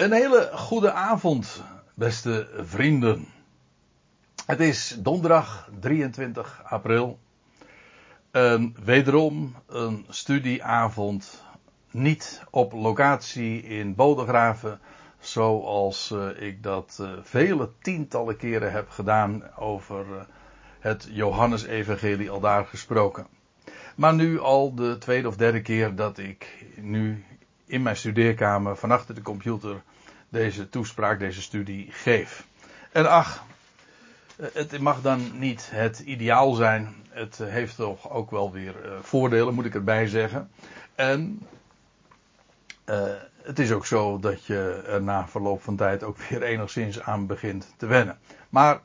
Een hele goede avond, beste vrienden. Het is donderdag 23 april. Wederom een studieavond. Niet op locatie in Bodegraven, zoals uh, ik dat uh, vele tientallen keren heb gedaan over uh, het Johannesevangelie al daar gesproken. Maar nu al de tweede of derde keer dat ik nu in mijn studeerkamer van achter de computer deze toespraak, deze studie geef. En ach, het mag dan niet het ideaal zijn. Het heeft toch ook wel weer uh, voordelen, moet ik erbij zeggen. En uh, het is ook zo dat je er na verloop van tijd ook weer enigszins aan begint te wennen. Maar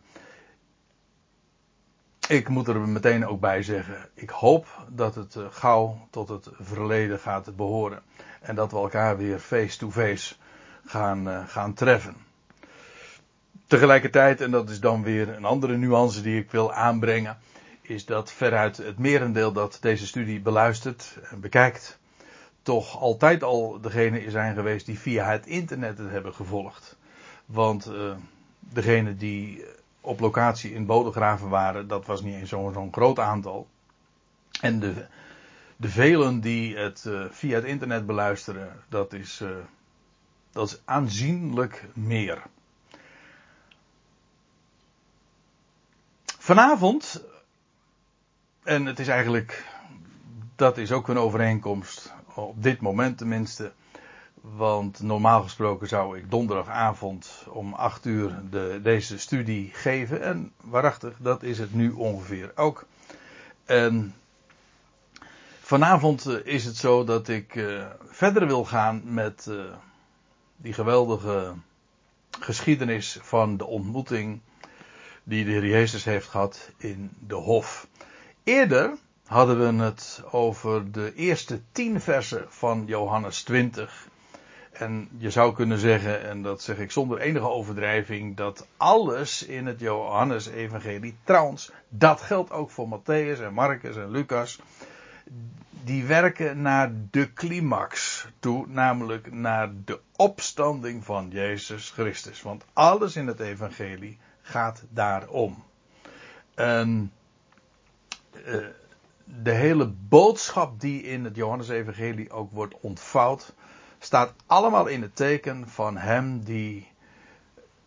ik moet er meteen ook bij zeggen, ik hoop dat het uh, gauw tot het verleden gaat behoren. En dat we elkaar weer face-to-face gaan, uh, gaan treffen. Tegelijkertijd, en dat is dan weer een andere nuance die ik wil aanbrengen, is dat veruit het merendeel dat deze studie beluistert en bekijkt, toch altijd al degene zijn geweest die via het internet het hebben gevolgd. Want uh, degene die op locatie in Bodegraven waren, dat was niet eens zo'n zo groot aantal. En de, de velen die het uh, via het internet beluisteren, dat is, uh, dat is aanzienlijk meer. Vanavond, en het is eigenlijk, dat is ook een overeenkomst, op dit moment tenminste, want normaal gesproken zou ik donderdagavond om 8 uur de, deze studie geven. En waarachtig, dat is het nu ongeveer ook. En vanavond is het zo dat ik uh, verder wil gaan met uh, die geweldige geschiedenis van de ontmoeting die de Heer Jezus heeft gehad in de Hof. Eerder hadden we het over de eerste tien versen van Johannes 20. En je zou kunnen zeggen, en dat zeg ik zonder enige overdrijving, dat alles in het Johannes-evangelie, trouwens, dat geldt ook voor Matthäus en Marcus en Lucas, die werken naar de climax toe, namelijk naar de opstanding van Jezus Christus. Want alles in het evangelie gaat daarom. En uh, de hele boodschap die in het Johannes-evangelie ook wordt ontvouwd, staat allemaal in het teken van hem die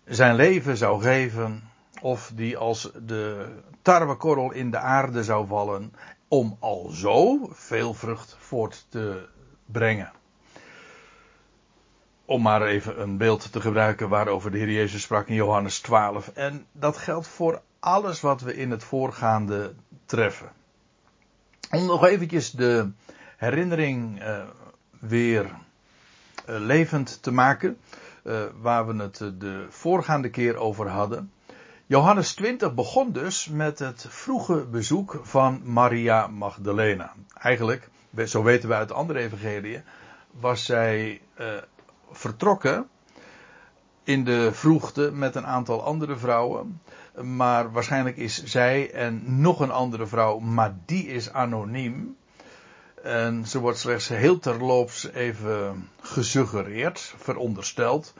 zijn leven zou geven, of die als de tarwekorrel in de aarde zou vallen, om al zo veel vrucht voort te brengen. Om maar even een beeld te gebruiken waarover de Heer Jezus sprak in Johannes 12. En dat geldt voor alles wat we in het voorgaande treffen. Om nog eventjes de herinnering uh, weer levend te maken, uh, waar we het de voorgaande keer over hadden. Johannes 20 begon dus met het vroege bezoek van Maria Magdalena. Eigenlijk, zo weten we uit andere evangeliën, was zij vertrokken in de vroegte met een aantal andere vrouwen. Maar waarschijnlijk is zij en nog een andere vrouw, maar die is anoniem. En ze wordt slechts heel terloops even gesuggereerd, verondersteld.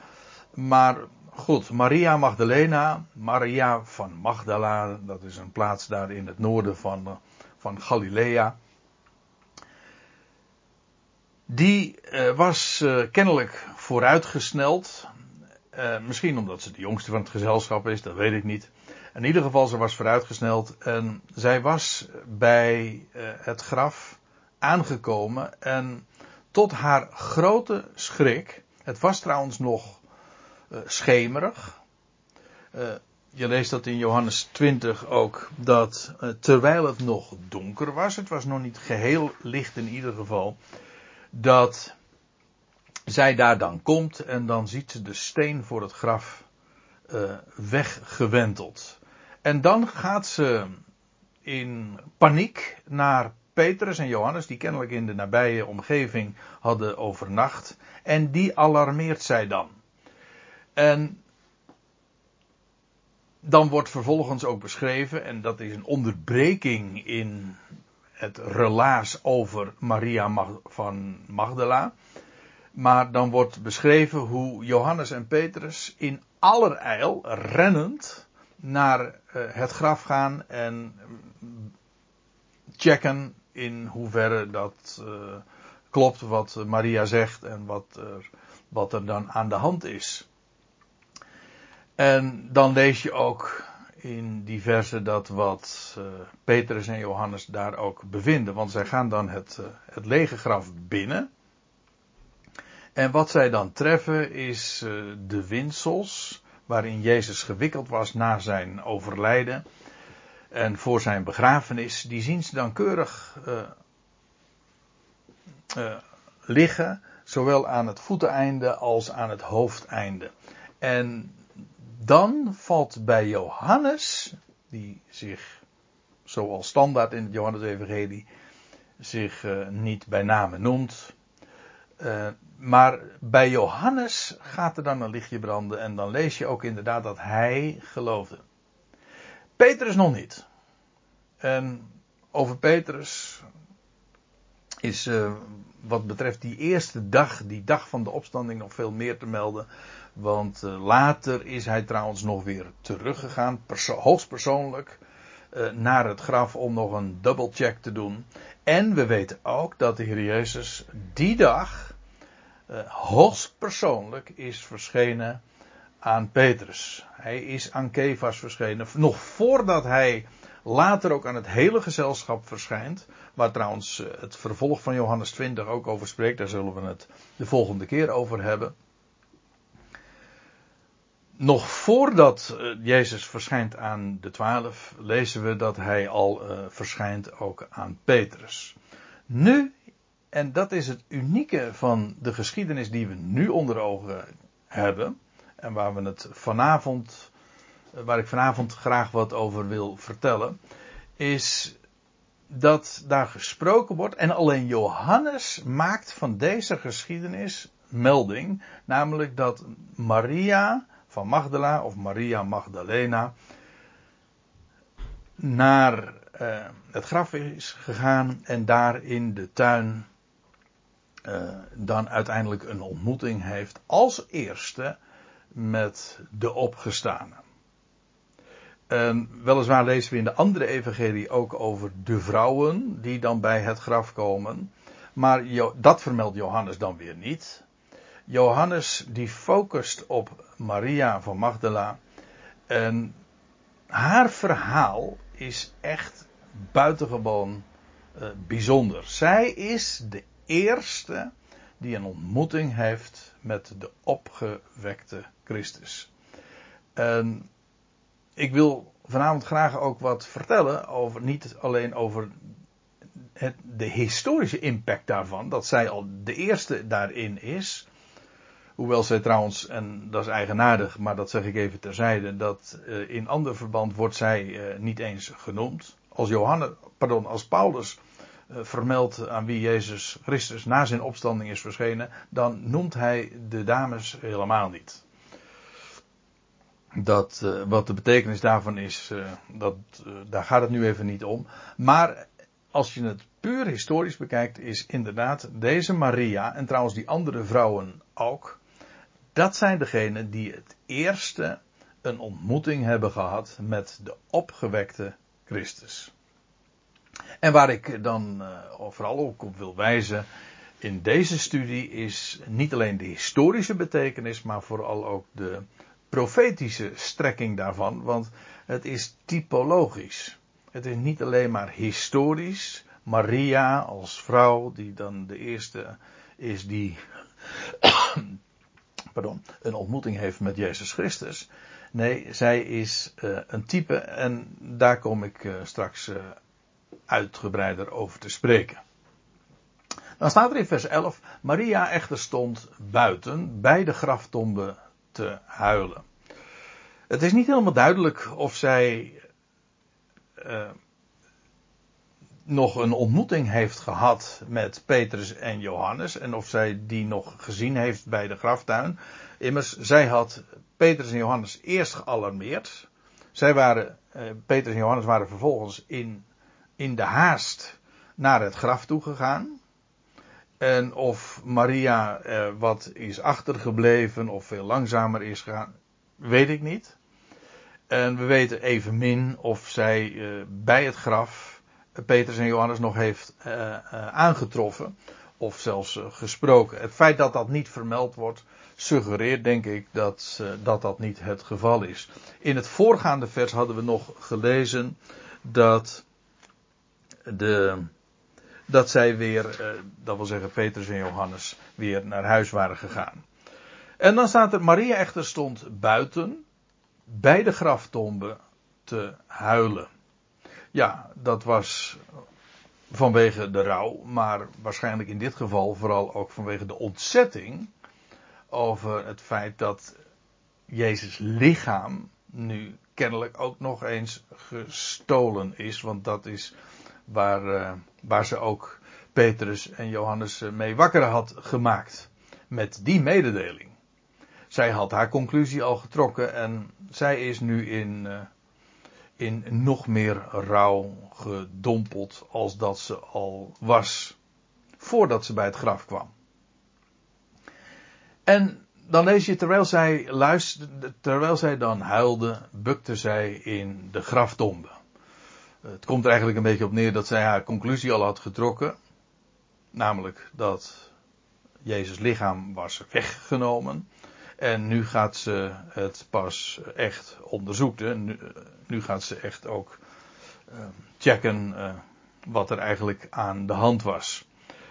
Maar goed, Maria Magdalena, Maria van Magdala, dat is een plaats daar in het noorden van, van Galilea. Die uh, was uh, kennelijk vooruitgesneld. Misschien omdat ze de jongste van het gezelschap is, dat weet ik niet. In ieder geval, ze was vooruitgesneld en zij was bij het graf aangekomen en tot haar grote schrik, het was trouwens nog schemerig. je leest dat in Johannes 20 ook, dat terwijl het nog donker was, het was nog niet geheel licht in ieder geval, dat zij daar dan komt en dan ziet ze de steen voor het graf weggewenteld. En dan gaat ze in paniek naar Petrus en Johannes, die kennelijk in de nabije omgeving hadden overnacht. En die alarmeert zij dan. En dan wordt vervolgens ook beschreven, en dat is een onderbreking in het relaas over Maria van Magdala. Maar dan wordt beschreven hoe Johannes en Petrus in allerijl, rennend, naar uh, het graf gaan en checken in hoeverre dat uh, klopt wat Maria zegt en wat er, wat er dan aan de hand is. En dan lees je ook in die verse dat wat uh, Petrus en Johannes daar ook bevinden. Want zij gaan dan het, uh, het lege graf binnen. En wat zij dan treffen is de winsels waarin Jezus gewikkeld was na zijn overlijden. En voor zijn begrafenis, die zien ze dan keurig liggen. Zowel aan het voeteneinde als aan het hoofdeinde. En dan valt bij Johannes, die zich, zoals standaard in het Johannes-evangelie, zich uh, niet bij name noemt. Maar bij Johannes gaat er dan een lichtje branden en dan lees je ook inderdaad dat hij geloofde. Petrus nog niet. En over Petrus is uh, wat betreft die eerste dag, die dag van de opstanding, nog veel meer te melden. Want uh, later is hij trouwens nog weer teruggegaan, hoogstpersoonlijk, uh, naar het graf om nog een dubbelcheck te doen. En we weten ook dat de Heer Jezus die dag hoogstpersoonlijk is verschenen aan Petrus. Hij is aan Kefas verschenen, nog voordat hij later ook aan het hele gezelschap verschijnt. Waar trouwens het vervolg van Johannes 20 ook over spreekt. Daar zullen we het de volgende keer over hebben nog voordat eh, Jezus verschijnt aan de twaalf, lezen we dat hij al uh, verschijnt ook aan Petrus. Nu, en dat is het unieke van de geschiedenis die we nu onder ogen hebben, en waar we het vanavond, eh, waar ik vanavond graag wat over wil vertellen, is dat daar gesproken wordt, en alleen Johannes maakt van deze geschiedenis melding, namelijk dat Maria van Magdala of Maria Magdalena naar uh, het graf is gegaan en daar in de tuin uh, dan uiteindelijk een ontmoeting heeft als eerste met de opgestane. En weliswaar lezen we in de andere evangelie ook over de vrouwen die dan bij het graf komen. Maar dat vermeldt Johannes dan weer niet. Johannes die focust op Maria van Magdala. En haar verhaal is echt buitengewoon uh, bijzonder. Zij is de eerste die een ontmoeting heeft met de opgewekte Christus. En ik wil vanavond graag ook wat vertellen over, niet alleen over het, de historische impact daarvan, dat zij al de eerste daarin is, Hoewel zij trouwens, en dat is eigenaardig, maar dat zeg ik even terzijde, dat uh, in ander verband wordt zij uh, niet eens genoemd. Als Johannes, pardon, als Paulus vermeldt aan wie Jezus Christus na zijn opstanding is verschenen, dan noemt hij de dames helemaal niet. Dat, wat de betekenis daarvan is, dat, daar gaat het nu even niet om. Maar als je het puur historisch bekijkt, is inderdaad deze Maria, en trouwens die andere vrouwen ook, dat zijn degenen die het eerste een ontmoeting hebben gehad met de opgewekte Christus. En waar ik dan uh, vooral ook op wil wijzen in deze studie is niet alleen de historische betekenis, maar vooral ook de profetische strekking daarvan, want het is typologisch. Het is niet alleen maar historisch. Maria als vrouw, die dan de eerste is die pardon, een ontmoeting heeft met Jezus Christus. Nee, zij is uh, een type en daar kom ik uh, straks uh, uitgebreider over te spreken. Dan staat er in vers 11: Maria echter stond buiten bij de graftombe te huilen. Het is niet helemaal duidelijk of zij nog een ontmoeting heeft gehad met Petrus en Johannes. En of zij die nog gezien heeft bij de graftuin. Immers, zij had Petrus en Johannes eerst gealarmeerd. Zij waren, eh, Petrus en Johannes waren vervolgens in, in de haast naar het graf toe gegaan. En of Maria er wat is achtergebleven of veel langzamer is gegaan, weet ik niet. En we weten evenmin of zij uh, bij het graf Petrus en Johannes nog heeft uh, uh, aangetroffen. Of zelfs gesproken. Het feit dat dat niet vermeld wordt, suggereert denk ik dat, dat dat niet het geval is. In het voorgaande vers hadden we nog gelezen dat de, dat zij weer, eh, dat wil zeggen Petrus en Johannes, weer naar huis waren gegaan. En dan staat er, Maria echter stond buiten, bij de graftombe, te huilen. Ja, dat was vanwege de rouw, maar waarschijnlijk in dit geval vooral ook vanwege de ontzetting over het feit dat Jezus lichaam nu kennelijk ook nog eens gestolen is, want dat is waar, uh, waar ze ook Petrus en Johannes eh, mee wakker had gemaakt. Met die mededeling. Zij had haar conclusie al getrokken en zij is nu in, uh, in nog meer rouw gedompeld als dat ze al was. Voordat ze bij het graf kwam. En dan lees je, terwijl zij luisterde, terwijl zij dan huilde, bukte zij in de graftombe. Het komt er eigenlijk een beetje op neer dat zij haar conclusie al had getrokken. Namelijk dat Jezus lichaam was weggenomen. En nu gaat ze het pas echt onderzoeken. Nu, gaat ze echt ook uh, checken uh, wat er eigenlijk aan de hand was.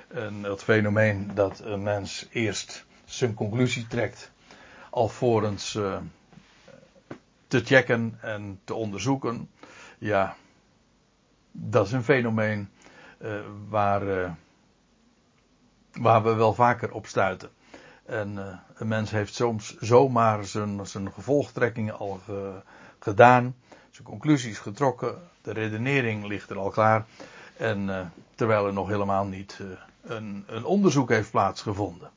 En het fenomeen dat een mens eerst zijn conclusie trekt. Alvorens uh, te checken en te onderzoeken. Ja, dat is een fenomeen uh, waar, uh, waar we wel vaker op stuiten. En uh, een mens heeft soms zomaar zijn, zijn gevolgtrekkingen al ge, gedaan, zijn conclusies getrokken, de redenering ligt er al klaar. En terwijl er nog helemaal niet een, een, onderzoek heeft plaatsgevonden.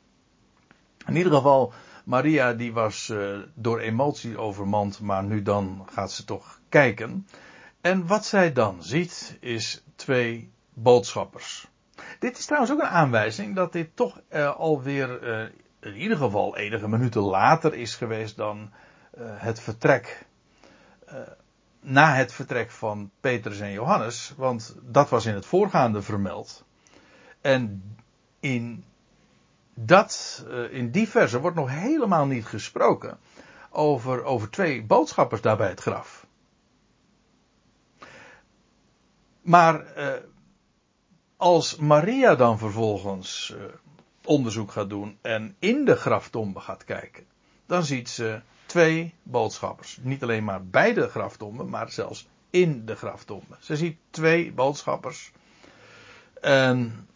In ieder geval, Maria die was door emotie overmand, maar nu dan gaat ze toch kijken. En wat zij dan ziet is twee boodschappers. Dit is trouwens ook een aanwijzing dat dit toch uh, alweer uh, in ieder geval enige minuten later is geweest dan uh, het vertrek. na het vertrek van Petrus en Johannes, want dat was in het voorgaande vermeld. En in dat, in die verse wordt nog helemaal niet gesproken over, over twee boodschappers daar bij het graf. Maar uh, als Maria dan vervolgens uh, onderzoek gaat doen en in de graftombe gaat kijken, dan ziet ze twee boodschappers. Niet alleen maar bij de graftombe, maar zelfs in de graftombe. Ze ziet twee boodschappers. En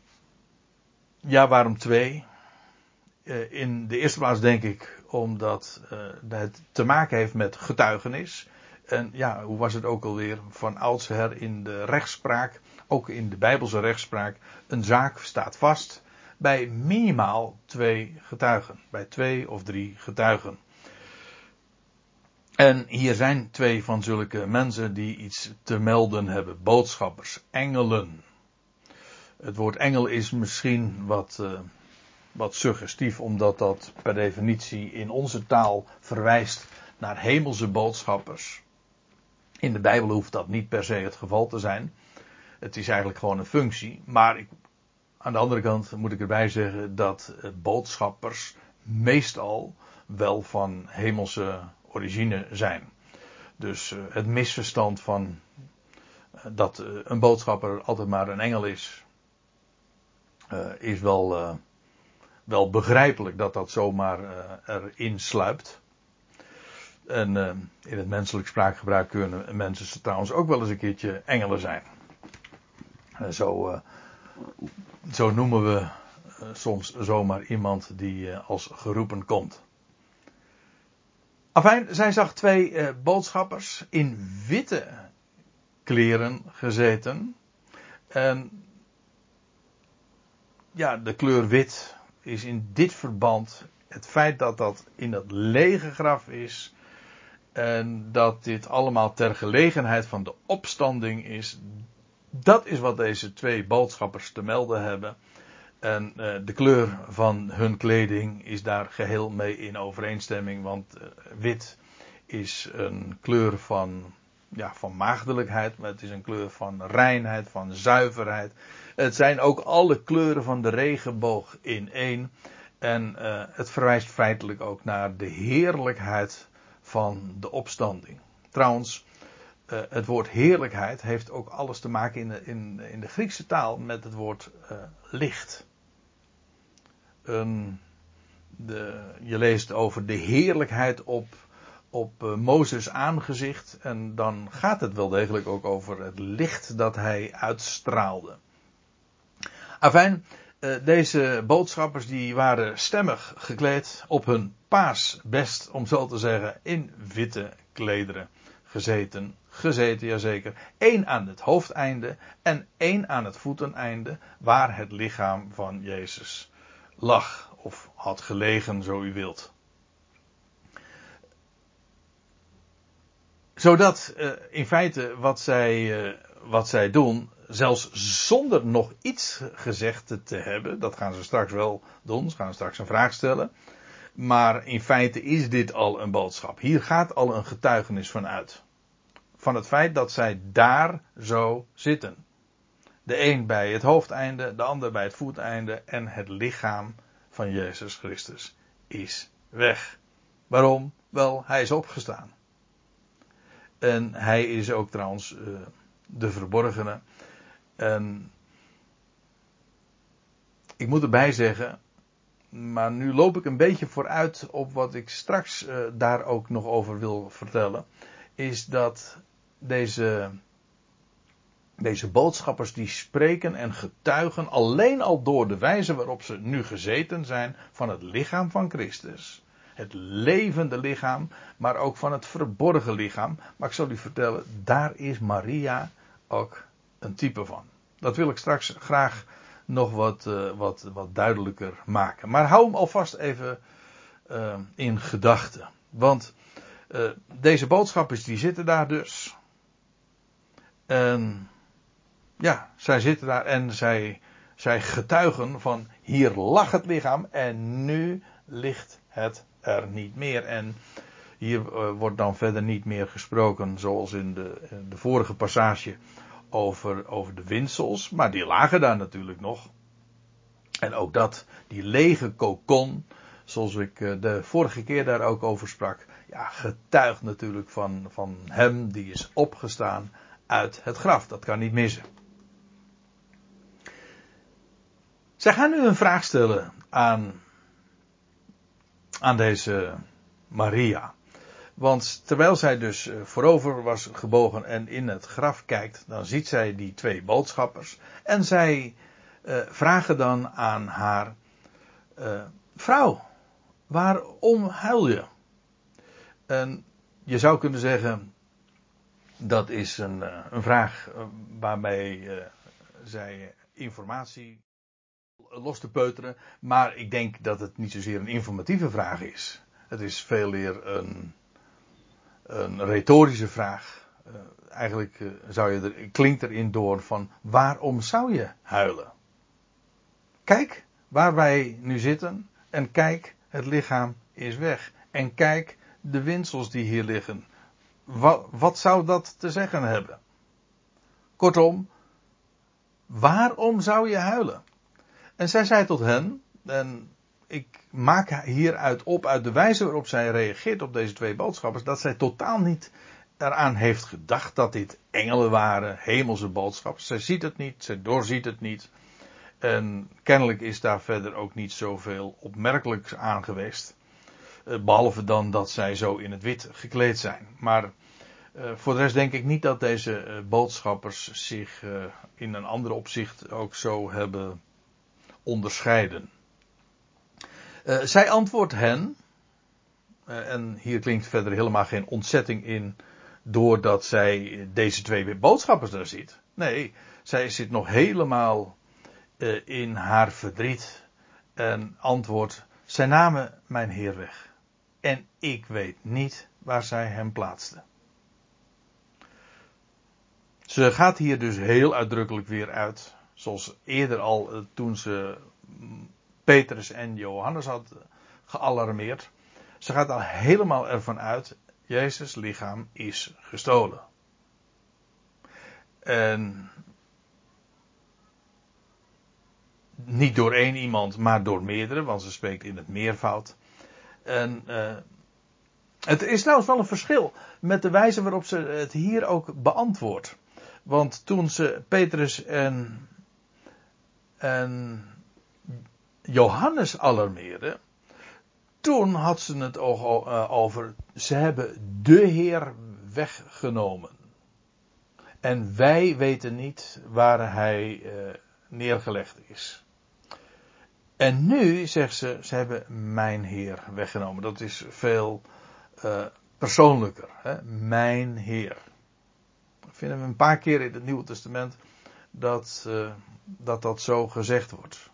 ja, waarom twee? Uh, in de eerste plaats denk ik omdat het te maken heeft met getuigenis. En ja, hoe was het ook alweer van oudsher in de rechtspraak, ook in de Bijbelse rechtspraak, een zaak staat vast bij minimaal twee getuigen, bij twee of drie getuigen. En hier zijn twee van zulke mensen die iets te melden hebben, boodschappers, engelen. Het woord engel is misschien wat, uh, wat suggestief, omdat dat per definitie in onze taal verwijst naar hemelse boodschappers. In de Bijbel hoeft dat niet per se het geval te zijn. Het is eigenlijk gewoon een functie. Maar ik, aan de andere kant moet ik erbij zeggen dat eh, boodschappers meestal wel van hemelse origine zijn. Dus uh, het misverstand van uh, dat een boodschapper altijd maar een engel is, is wel, wel begrijpelijk dat dat zomaar erin sluipt. En uh, in het menselijk spraakgebruik kunnen mensen trouwens ook wel eens een keertje engelen zijn. Uh, zo, uh, zo noemen we soms zomaar iemand die als geroepen komt. Afijn, zij zag twee boodschappers in witte kleren gezeten. En ja, de kleur wit is in dit verband het feit dat dat in dat lege graf is en dat dit allemaal ter gelegenheid van de opstanding is. Dat is wat deze twee boodschappers te melden hebben. En uh, de kleur van hun kleding is daar geheel mee in overeenstemming, want uh, wit is een kleur van, ja, van maagdelijkheid, maar het is een kleur van reinheid, van zuiverheid. Het zijn ook alle kleuren van de regenboog in één. En uh, het verwijst feitelijk ook naar de heerlijkheid van de opstanding. Trouwens, uh, het woord heerlijkheid heeft ook alles te maken in de, in, in de Griekse taal met het woord uh, licht. De, je leest over de heerlijkheid op, op uh, Mozes aangezicht. En dan gaat het wel degelijk ook over het licht dat hij uitstraalde. Afijn, deze boodschappers die waren stemmig gekleed op hun paasbest, om zo te zeggen, in witte klederen gezeten. Gezeten, jazeker. Eén aan het hoofdeinde en één aan het voeteneinde, waar het lichaam van Jezus lag of had gelegen, zo u wilt. Zodat uh, in feite wat zij, uh, wat zij doen, zelfs zonder nog iets gezegd te hebben, dat gaan ze straks wel doen, ze gaan straks een vraag stellen. Maar in feite is dit al een boodschap. Hier gaat al een getuigenis van uit. Van het feit dat zij daar zo zitten. De een bij het hoofdeinde, de ander bij het voeteinde en het lichaam van Jezus Christus is weg. Waarom? Wel, hij is opgestaan. En hij is ook trouwens uh, de verborgene. En ik moet erbij zeggen, maar nu loop ik een beetje vooruit op wat ik straks uh, daar ook nog over wil vertellen. Is dat deze, deze boodschappers die spreken en getuigen alleen al door de wijze waarop ze nu gezeten zijn van het lichaam van Christus. Het levende lichaam, maar ook van het verborgen lichaam. Maar ik zal u vertellen, daar is Maria ook een type van. Dat wil ik straks graag nog wat, uh, wat, wat duidelijker maken. Maar hou hem alvast even uh, in gedachten. Want uh, deze boodschappers die zitten daar dus. En ja, zij zitten daar en zij, zij getuigen van hier lag het lichaam en nu ligt het er niet meer. En hier wordt dan verder niet meer gesproken zoals in de, in de vorige passage over, over de winsels, maar die lagen daar natuurlijk nog. En ook dat, die lege kokon, zoals ik eh, de vorige keer daar ook over sprak, ja, getuigt natuurlijk van, van hem die is opgestaan uit het graf. Dat kan niet missen. Zij gaan nu een vraag stellen aan, aan deze Maria. Want terwijl zij dus eh, voorover was gebogen en in het graf kijkt, dan ziet zij die twee boodschappers. En zij uh, vragen dan aan haar: uh, Vrouw, waarom huil je? En je zou kunnen zeggen: dat is een, een vraag waarbij zij informatie los te peuteren. Maar ik denk dat het niet zozeer een informatieve vraag is. Het is veel meer een een retorische vraag. Uh, eigenlijk uh, zou je er, klinkt erin door van waarom zou je huilen? Kijk waar wij nu zitten en kijk, het lichaam is weg. En kijk de winsels die hier liggen. Wat, wat zou dat te zeggen hebben? Kortom, waarom zou je huilen? En zij zei tot hen, en ik maak hieruit op, uit de wijze waarop zij reageert op deze twee boodschappers, dat zij totaal niet eraan heeft gedacht dat dit engelen waren, hemelse boodschappers. Zij ziet het niet, zij doorziet het niet. En kennelijk is daar verder ook niet zoveel opmerkelijks aan geweest. Eh, behalve dan dat zij zo in het wit gekleed zijn. Maar uh, voor de rest denk ik niet dat deze uh, boodschappers zich in een ander opzicht ook zo hebben onderscheiden. Uh, zij antwoordt hen, uh, en hier klinkt verder helemaal geen ontzetting in, doordat zij deze twee boodschappers daar ziet. Nee, zij zit nog helemaal uh, in haar verdriet en antwoordt, zij namen mijn Heer weg. En ik weet niet waar zij hem plaatsten. Ze gaat hier dus heel uitdrukkelijk weer uit, zoals eerder al toen ze Petrus en Johannes had gealarmeerd. Ze gaat al helemaal ervan uit, Jezus lichaam is gestolen. En niet door één iemand, maar door meerdere, want ze spreekt in het meervoud. En uh, het is trouwens wel een verschil met de wijze waarop ze het hier ook beantwoordt. Want toen ze Petrus en, en Johannes alarmeerden, toen had ze het eh, over, ze hebben de Heer weggenomen. En wij weten niet waar hij uh, neergelegd is. En nu zegt ze, ze hebben mijn Heer weggenomen. Dat is veel uh, persoonlijker. Hè? Mijn Heer. Dat vinden we een paar keer in het Nieuwe Testament dat, dat dat zo gezegd wordt.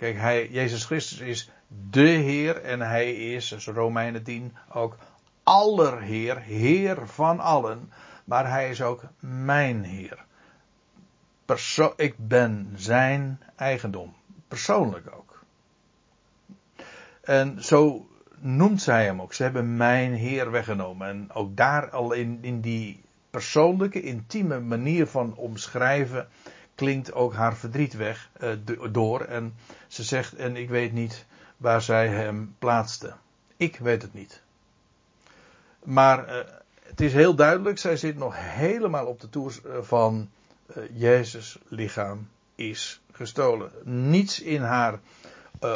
Kijk, hij, Jezus Christus is de Heer en hij is, zoals Romeinen 10, ook allerheer, Heer van allen, maar hij is ook mijn Heer. Perso ik ben zijn eigendom, persoonlijk ook. En zo noemt zij hem ook. Ze hebben mijn Heer weggenomen. En ook daar al in, in die persoonlijke, intieme manier van omschrijven klinkt ook haar verdriet weg uh, door. En ze zegt, en ik weet niet waar zij hem plaatste. Ik weet het niet. Maar uh, het is heel duidelijk, zij zit nog helemaal op de toer eh, van uh, Jezus lichaam is gestolen. Niets in haar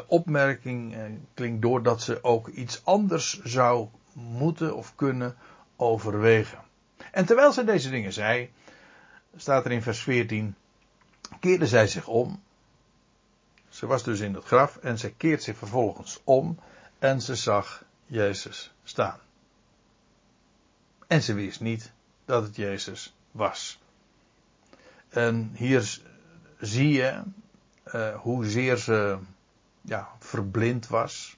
opmerking klinkt door dat ze ook iets anders zou moeten of kunnen overwegen. En terwijl ze deze dingen zei, staat er in vers 14, keerde zij zich om. Ze was dus in het graf en ze keert zich vervolgens om en ze zag Jezus staan. En ze wist niet dat het Jezus was. En hier zie je uh, hoezeer ze ja, verblind was.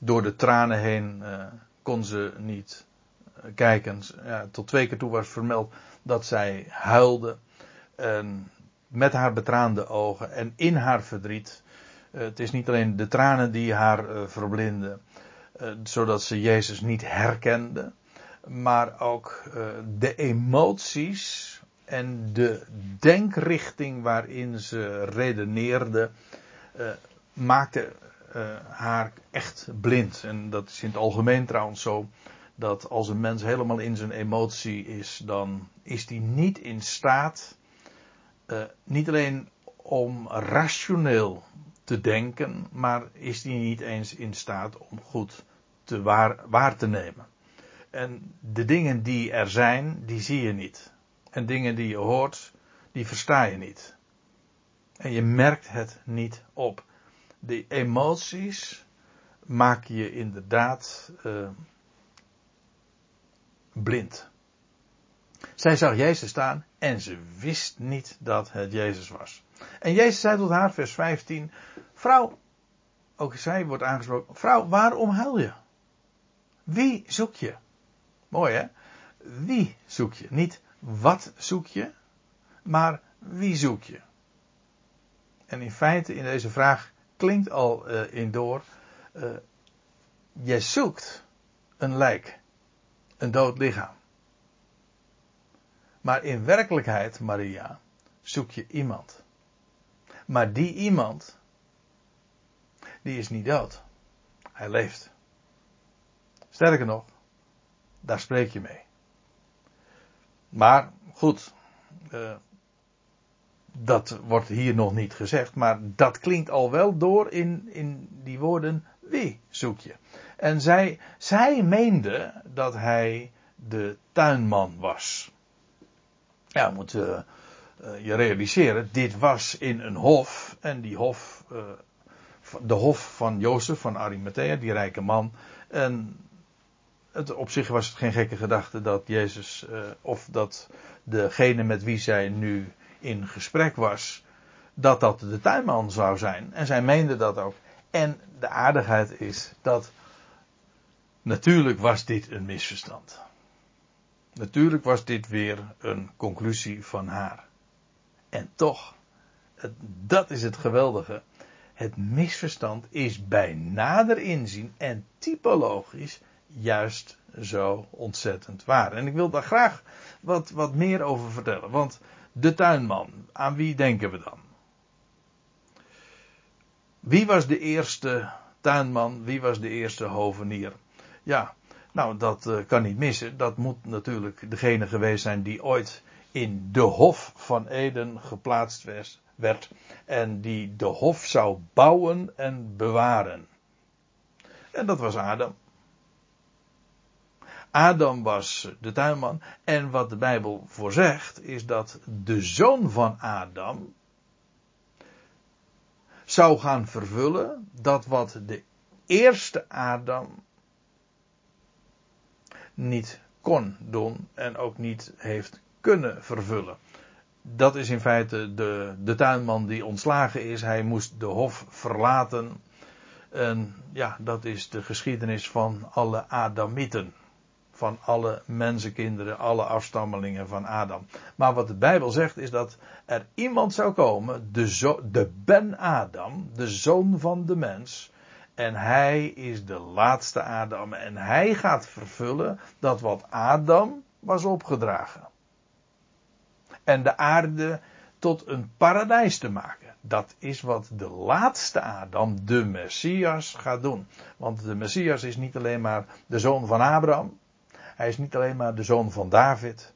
Door de tranen heen uh, kon ze niet uh, kijken. Ja, tot twee keer toe was vermeld dat zij huilde. En met haar betraande ogen en in haar verdriet. Uh, het is niet alleen de tranen die haar uh, verblinden, uh, zodat ze Jezus niet herkende, maar ook de emoties en de denkrichting waarin ze redeneerde, maakte haar echt blind. En dat is in het algemeen trouwens zo dat als een mens helemaal in zijn emotie is, dan is die niet in staat uh, niet alleen om rationeel te denken, maar is die niet eens in staat om goed te waar, waar te nemen. En de dingen die er zijn, die zie je niet. En dingen die je hoort, die versta je niet. En je merkt het niet op. De emoties maak je inderdaad uh, blind. Zij zag Jezus staan en ze wist niet dat het Jezus was. En Jezus zei tot haar, vers 15, vrouw, ook zij wordt aangesproken, vrouw, waarom huil je? Wie zoek je? Mooi hè? Wie zoek je? Niet wat zoek je, maar wie zoek je? En in feite in deze vraag klinkt al uh, in door, uh, je zoekt een lijk, een dood lichaam. Maar in werkelijkheid, Maria, zoek je iemand. Maar die iemand, die is niet dood. Hij leeft. Sterker nog, daar spreek je mee. Maar goed, uh, dat wordt hier nog niet gezegd, maar dat klinkt al wel door in, in die woorden, wie zoek je? En zij, zij meende dat hij de tuinman was. Ja, moet uh, je realiseren, dit was in een hof. En die hof, uh, de hof van Jozef van Arimathea, die rijke man. En het, op zich was het geen gekke gedachte dat Jezus, uh, of dat degene met wie zij nu in gesprek was, dat dat de tuinman zou zijn. En zij meende dat ook. En de aardigheid is dat natuurlijk was dit een misverstand. Natuurlijk was dit weer een conclusie van haar. En toch, dat is het geweldige. het misverstand is bij nader inzien en typologisch juist zo ontzettend waar. En ik wil daar graag wat, wat meer over vertellen. Want de tuinman, aan wie denken we dan? Wie was de eerste tuinman? Wie was de eerste hovenier? Ja, nou dat uh, kan niet missen. Dat moet natuurlijk degene geweest zijn die ooit in de Hof van Eden geplaatst werd. En die de Hof zou bouwen en bewaren. En dat was Adam. Adam was de tuinman. En wat de Bijbel voorzegt is dat de zoon van Adam zou gaan vervullen dat wat de eerste Adam niet kon doen en ook niet heeft kunnen vervullen. Dat is in feite de, de tuinman die ontslagen is. Hij moest de hof verlaten. En ja, dat is de geschiedenis van alle Adamieten van alle mensenkinderen, alle afstammelingen van Adam. Maar wat de Bijbel zegt is dat er iemand zou komen, de, de Ben-Adam, de zoon van de mens. En hij is de laatste Adam. En hij gaat vervullen dat wat Adam was opgedragen. En de aarde tot een paradijs te maken. Dat is wat de laatste Adam, de Messias, gaat doen. Want de Messias is niet alleen maar de zoon van Abraham. Hij is niet alleen maar de zoon van David.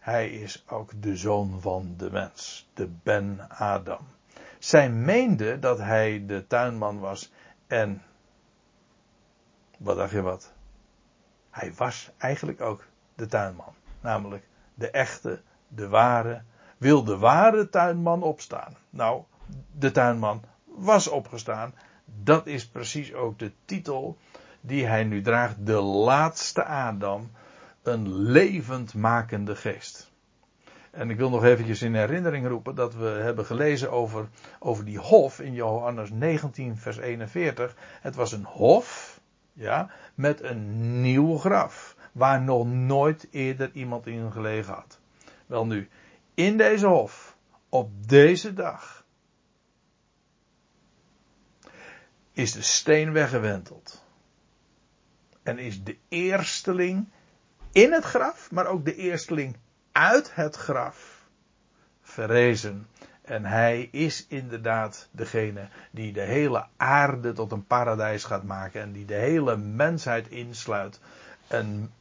Hij is ook de zoon van de mens. De Ben Adam. Zij meende dat hij de tuinman was. En. Wat dacht je wat? Hij was eigenlijk ook de tuinman. Namelijk de echte, de ware. Wil de ware tuinman opstaan? Nou, de tuinman was opgestaan. Dat is precies ook de titel die hij nu draagt. De laatste Adam een levendmakende geest. En ik wil nog eventjes in herinnering roepen dat we hebben gelezen over, over die hof in Johannes 19 vers 41. Het was een hof, ja, met een nieuw graf. Waar nog nooit eerder iemand in gelegen had. Wel nu, in deze hof, op deze dag, is de steen weggewenteld. En is de eersteling in het graf, maar ook de eersteling uit het graf verrezen. En hij is inderdaad degene die de hele aarde tot een paradijs gaat maken en die de hele mensheid insluit. En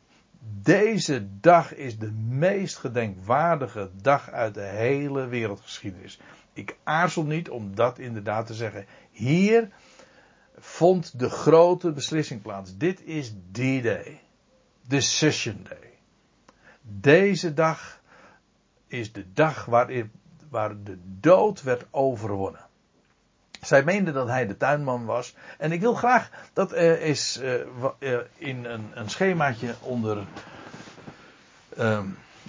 deze dag is de meest gedenkwaardige dag uit de hele wereldgeschiedenis. Ik aarzel niet om dat inderdaad te zeggen. Hier vond de grote beslissing plaats. Dit is die day. Decision Day. Deze dag is de dag waarin, waar de dood werd overwonnen. Zij meende dat hij de tuinman was. En ik wil graag dat er is uh, in een, een, schemaatje onder. Uh,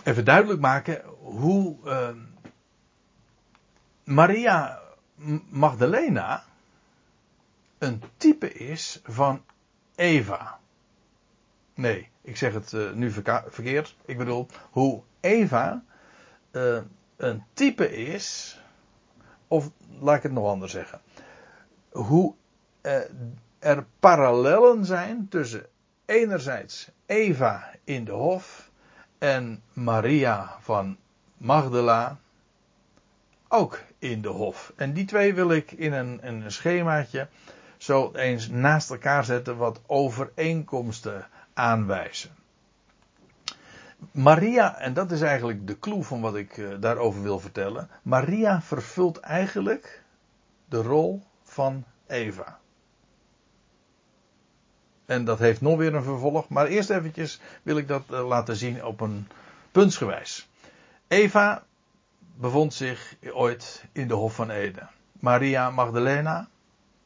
even duidelijk maken hoe uh, Maria Magdalena een type is van Eva. Nee, ik zeg het uh, nu verkeerd. Ik bedoel, hoe Eva uh, een type is, of laat ik het nog anders zeggen. Hoe uh, er parallellen zijn tussen enerzijds Eva in de hof en Maria van Magdala ook in de hof. En die twee wil ik in een, een schemaatje zo eens naast elkaar zetten wat overeenkomsten aanwijzen. Maria, en dat is eigenlijk de clue van wat ik uh, daarover wil vertellen. Maria vervult eigenlijk de rol van Eva. En dat heeft nog weer een vervolg, maar eerst eventjes wil ik dat uh, laten zien op een puntsgewijs. Eva bevond zich ooit in de Hof van Eden. Maria Magdalena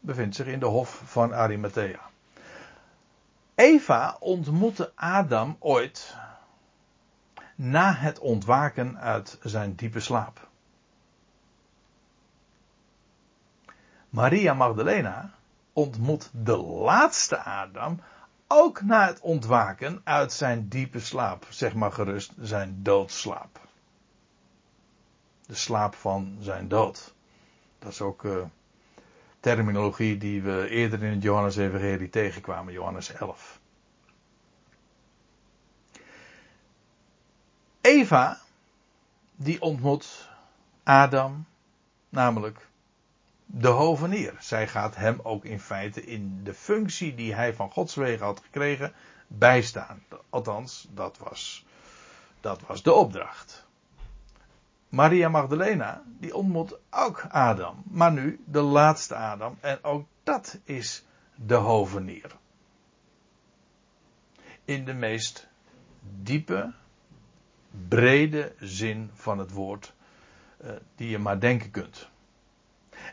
bevindt zich in de Hof van Arimathea. Eva ontmoette Adam ooit na het ontwaken uit zijn diepe slaap. Maria Magdalena ontmoet de laatste Adam ook na het ontwaken uit zijn diepe slaap, zeg maar gerust zijn doodslaap. De slaap van zijn dood. Dat is ook uh, terminologie die we eerder in het Johannes-evangelie tegenkwamen, Johannes 11. Eva, die ontmoet Adam, namelijk de hovenier. Zij gaat hem ook in feite in de functie die hij van Gods wegen had gekregen bijstaan. Althans, dat was, dat was de opdracht. Maria Magdalena, die ontmoet ook Adam. Maar nu de laatste Adam. En ook dat is de hovenier. In de meest diepe, brede zin van het woord. Uh, die je maar denken kunt.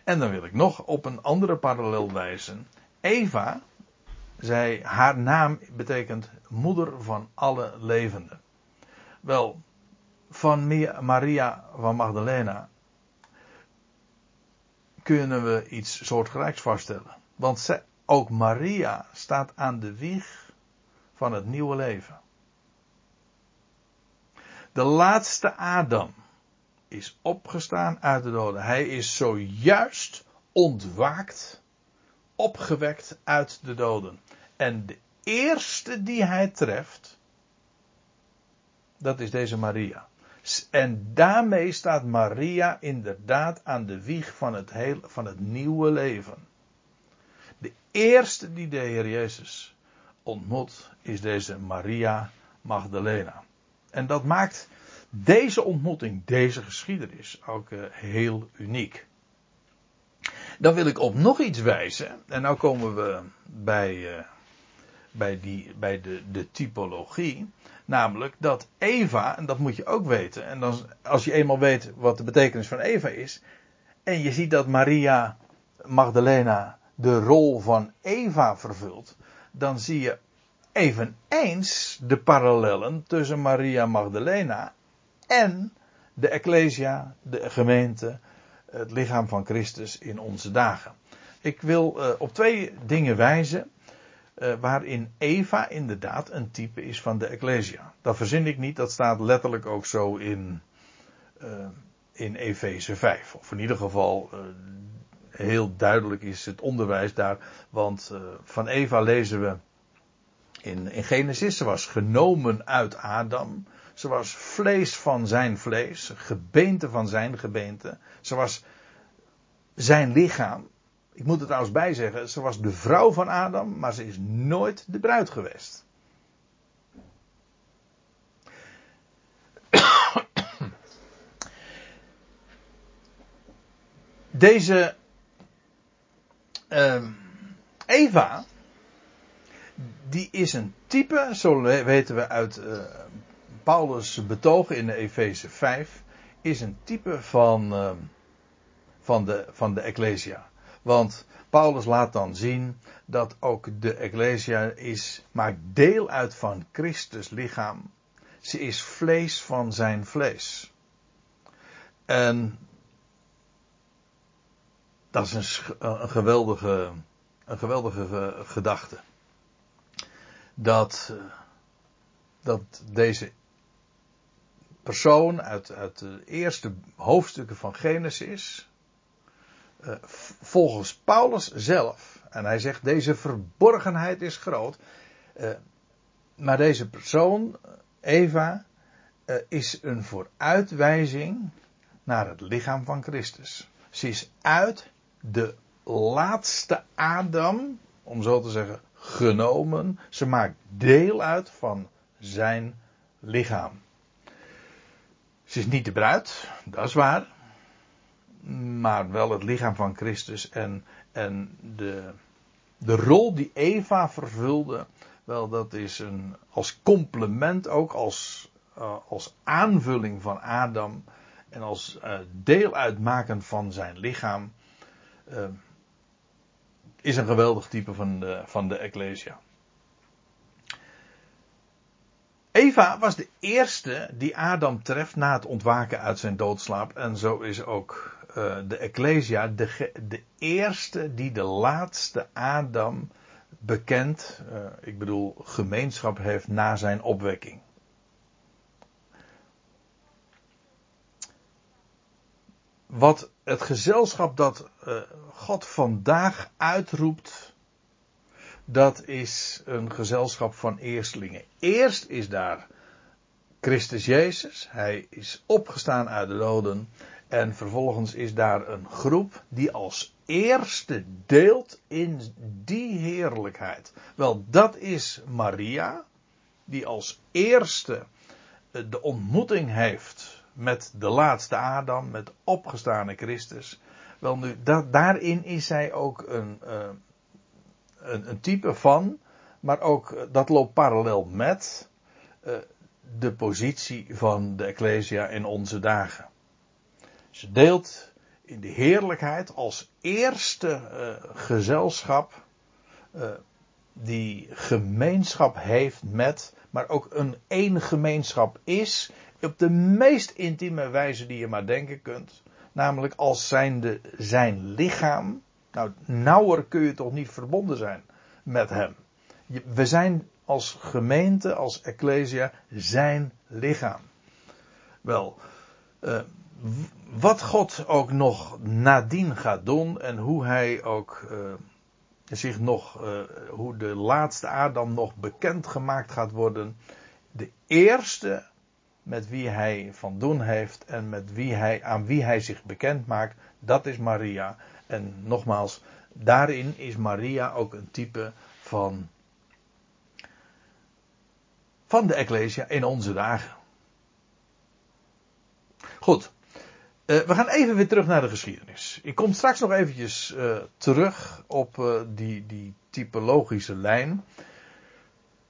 En dan wil ik nog op een andere parallel wijzen. Eva, zij, haar naam betekent moeder van alle levenden. Wel, van Maria van Magdalena kunnen we iets soortgelijks vaststellen. Want ook Maria staat aan de wieg van het nieuwe leven. De laatste Adam is opgestaan uit de doden. Hij is zojuist ontwaakt, opgewekt uit de doden. En de eerste die hij treft, dat is deze Maria. En daarmee staat Maria inderdaad aan de wieg van het, van het nieuwe leven. De eerste die de Heer Jezus ontmoet is deze Maria Magdalena. En dat maakt deze ontmoeting, deze geschiedenis ook uh, heel uniek. Dan wil ik op nog iets wijzen. En nu komen we bij, uh, bij, die, bij de, de typologie. Namelijk dat Eva, en dat moet je ook weten. En dan, als je eenmaal weet wat de betekenis van Eva is. En je ziet dat Maria Magdalena de rol van Eva vervult. Dan zie je eveneens de parallellen tussen Maria Magdalena en de Ecclesia, de gemeente, het lichaam van Christus in onze dagen. Ik wil uh, op twee dingen wijzen. Uh, waarin Eva inderdaad een type is van de Ecclesia. Dat verzin ik niet, dat staat letterlijk ook zo in, uh, in Efeze 5. Of in ieder geval heel duidelijk is het onderwijs daar. Want van Eva lezen we in, in Genesis. Ze was genomen uit Adam. Ze was vlees van zijn vlees, gebeente van zijn gebeente. Ze was zijn lichaam. Ik moet er trouwens bij zeggen, ze was de vrouw van Adam, maar ze is nooit de bruid geweest. Deze uh, Eva, die is een type, zo weten we uit uh, Paulus' betoog in de Efeze 5 is een type van, uh, van, de, van de Ecclesia. Want Paulus laat dan zien dat ook de Ecclesia is, maakt deel uit van Christus lichaam. Ze is vlees van zijn vlees. En dat is een, een geweldige, een geweldige gedachte. Dat, dat deze persoon uit, uit de eerste hoofdstukken van Genesis. Uh, volgens Paulus zelf. En hij zegt: deze verborgenheid is groot. Uh, maar deze persoon, Eva, uh, is een vooruitwijzing naar het lichaam van Christus. Ze is uit de laatste Adam, om zo te zeggen, genomen. Ze maakt deel uit van zijn lichaam. Ze is niet de bruid, dat is waar. Maar wel het lichaam van Christus en, en de, de rol die Eva vervulde. Wel, dat is een, als complement ook, als, uh, als aanvulling van Adam. En als uh, deel uitmaken van zijn lichaam. Uh, is een geweldig type van de, van de Ecclesia. Eva was de eerste die Adam treft na het ontwaken uit zijn doodslaap. En zo is ook uh, de Ecclesia de, de, eerste die de laatste Adam bekend, uh, ik bedoel gemeenschap heeft na zijn opwekking. Wat het gezelschap dat uh, God vandaag uitroept, dat is een gezelschap van eerstelingen. Eerst is daar Christus Jezus, hij is opgestaan uit de doden. En vervolgens is daar een groep die als eerste deelt in die heerlijkheid. Wel, dat is Maria, die als eerste eh, de ontmoeting heeft met de laatste Adam, met opgestane Christus. Wel nu, daarin is zij ook een, uh, een, een, type van, maar ook eh, dat loopt parallel met de positie van de Ecclesia in onze dagen. Ze deelt in de heerlijkheid als eerste uh, gezelschap uh, die gemeenschap heeft met, maar ook een één gemeenschap is, op de meest intieme wijze die je maar denken kunt. Namelijk als zijnde zijn lichaam. Nou, nauwer kun je toch niet verbonden zijn met hem. We zijn als gemeente, als ecclesia, zijn lichaam. Wel, uh, wat God ook nog nadien gaat doen en hoe hij ook uh, zich nog, uh, hoe de laatste Adam nog bekend gemaakt gaat worden. De eerste met wie hij van doen heeft en met wie hij, aan wie hij zich bekend maakt, dat is Maria. En nogmaals, daarin is Maria ook een type van, van de Ecclesia in onze dagen. Goed. Uh, we gaan even weer terug naar de geschiedenis. Ik kom straks nog eventjes uh, terug op uh, die, die typologische lijn.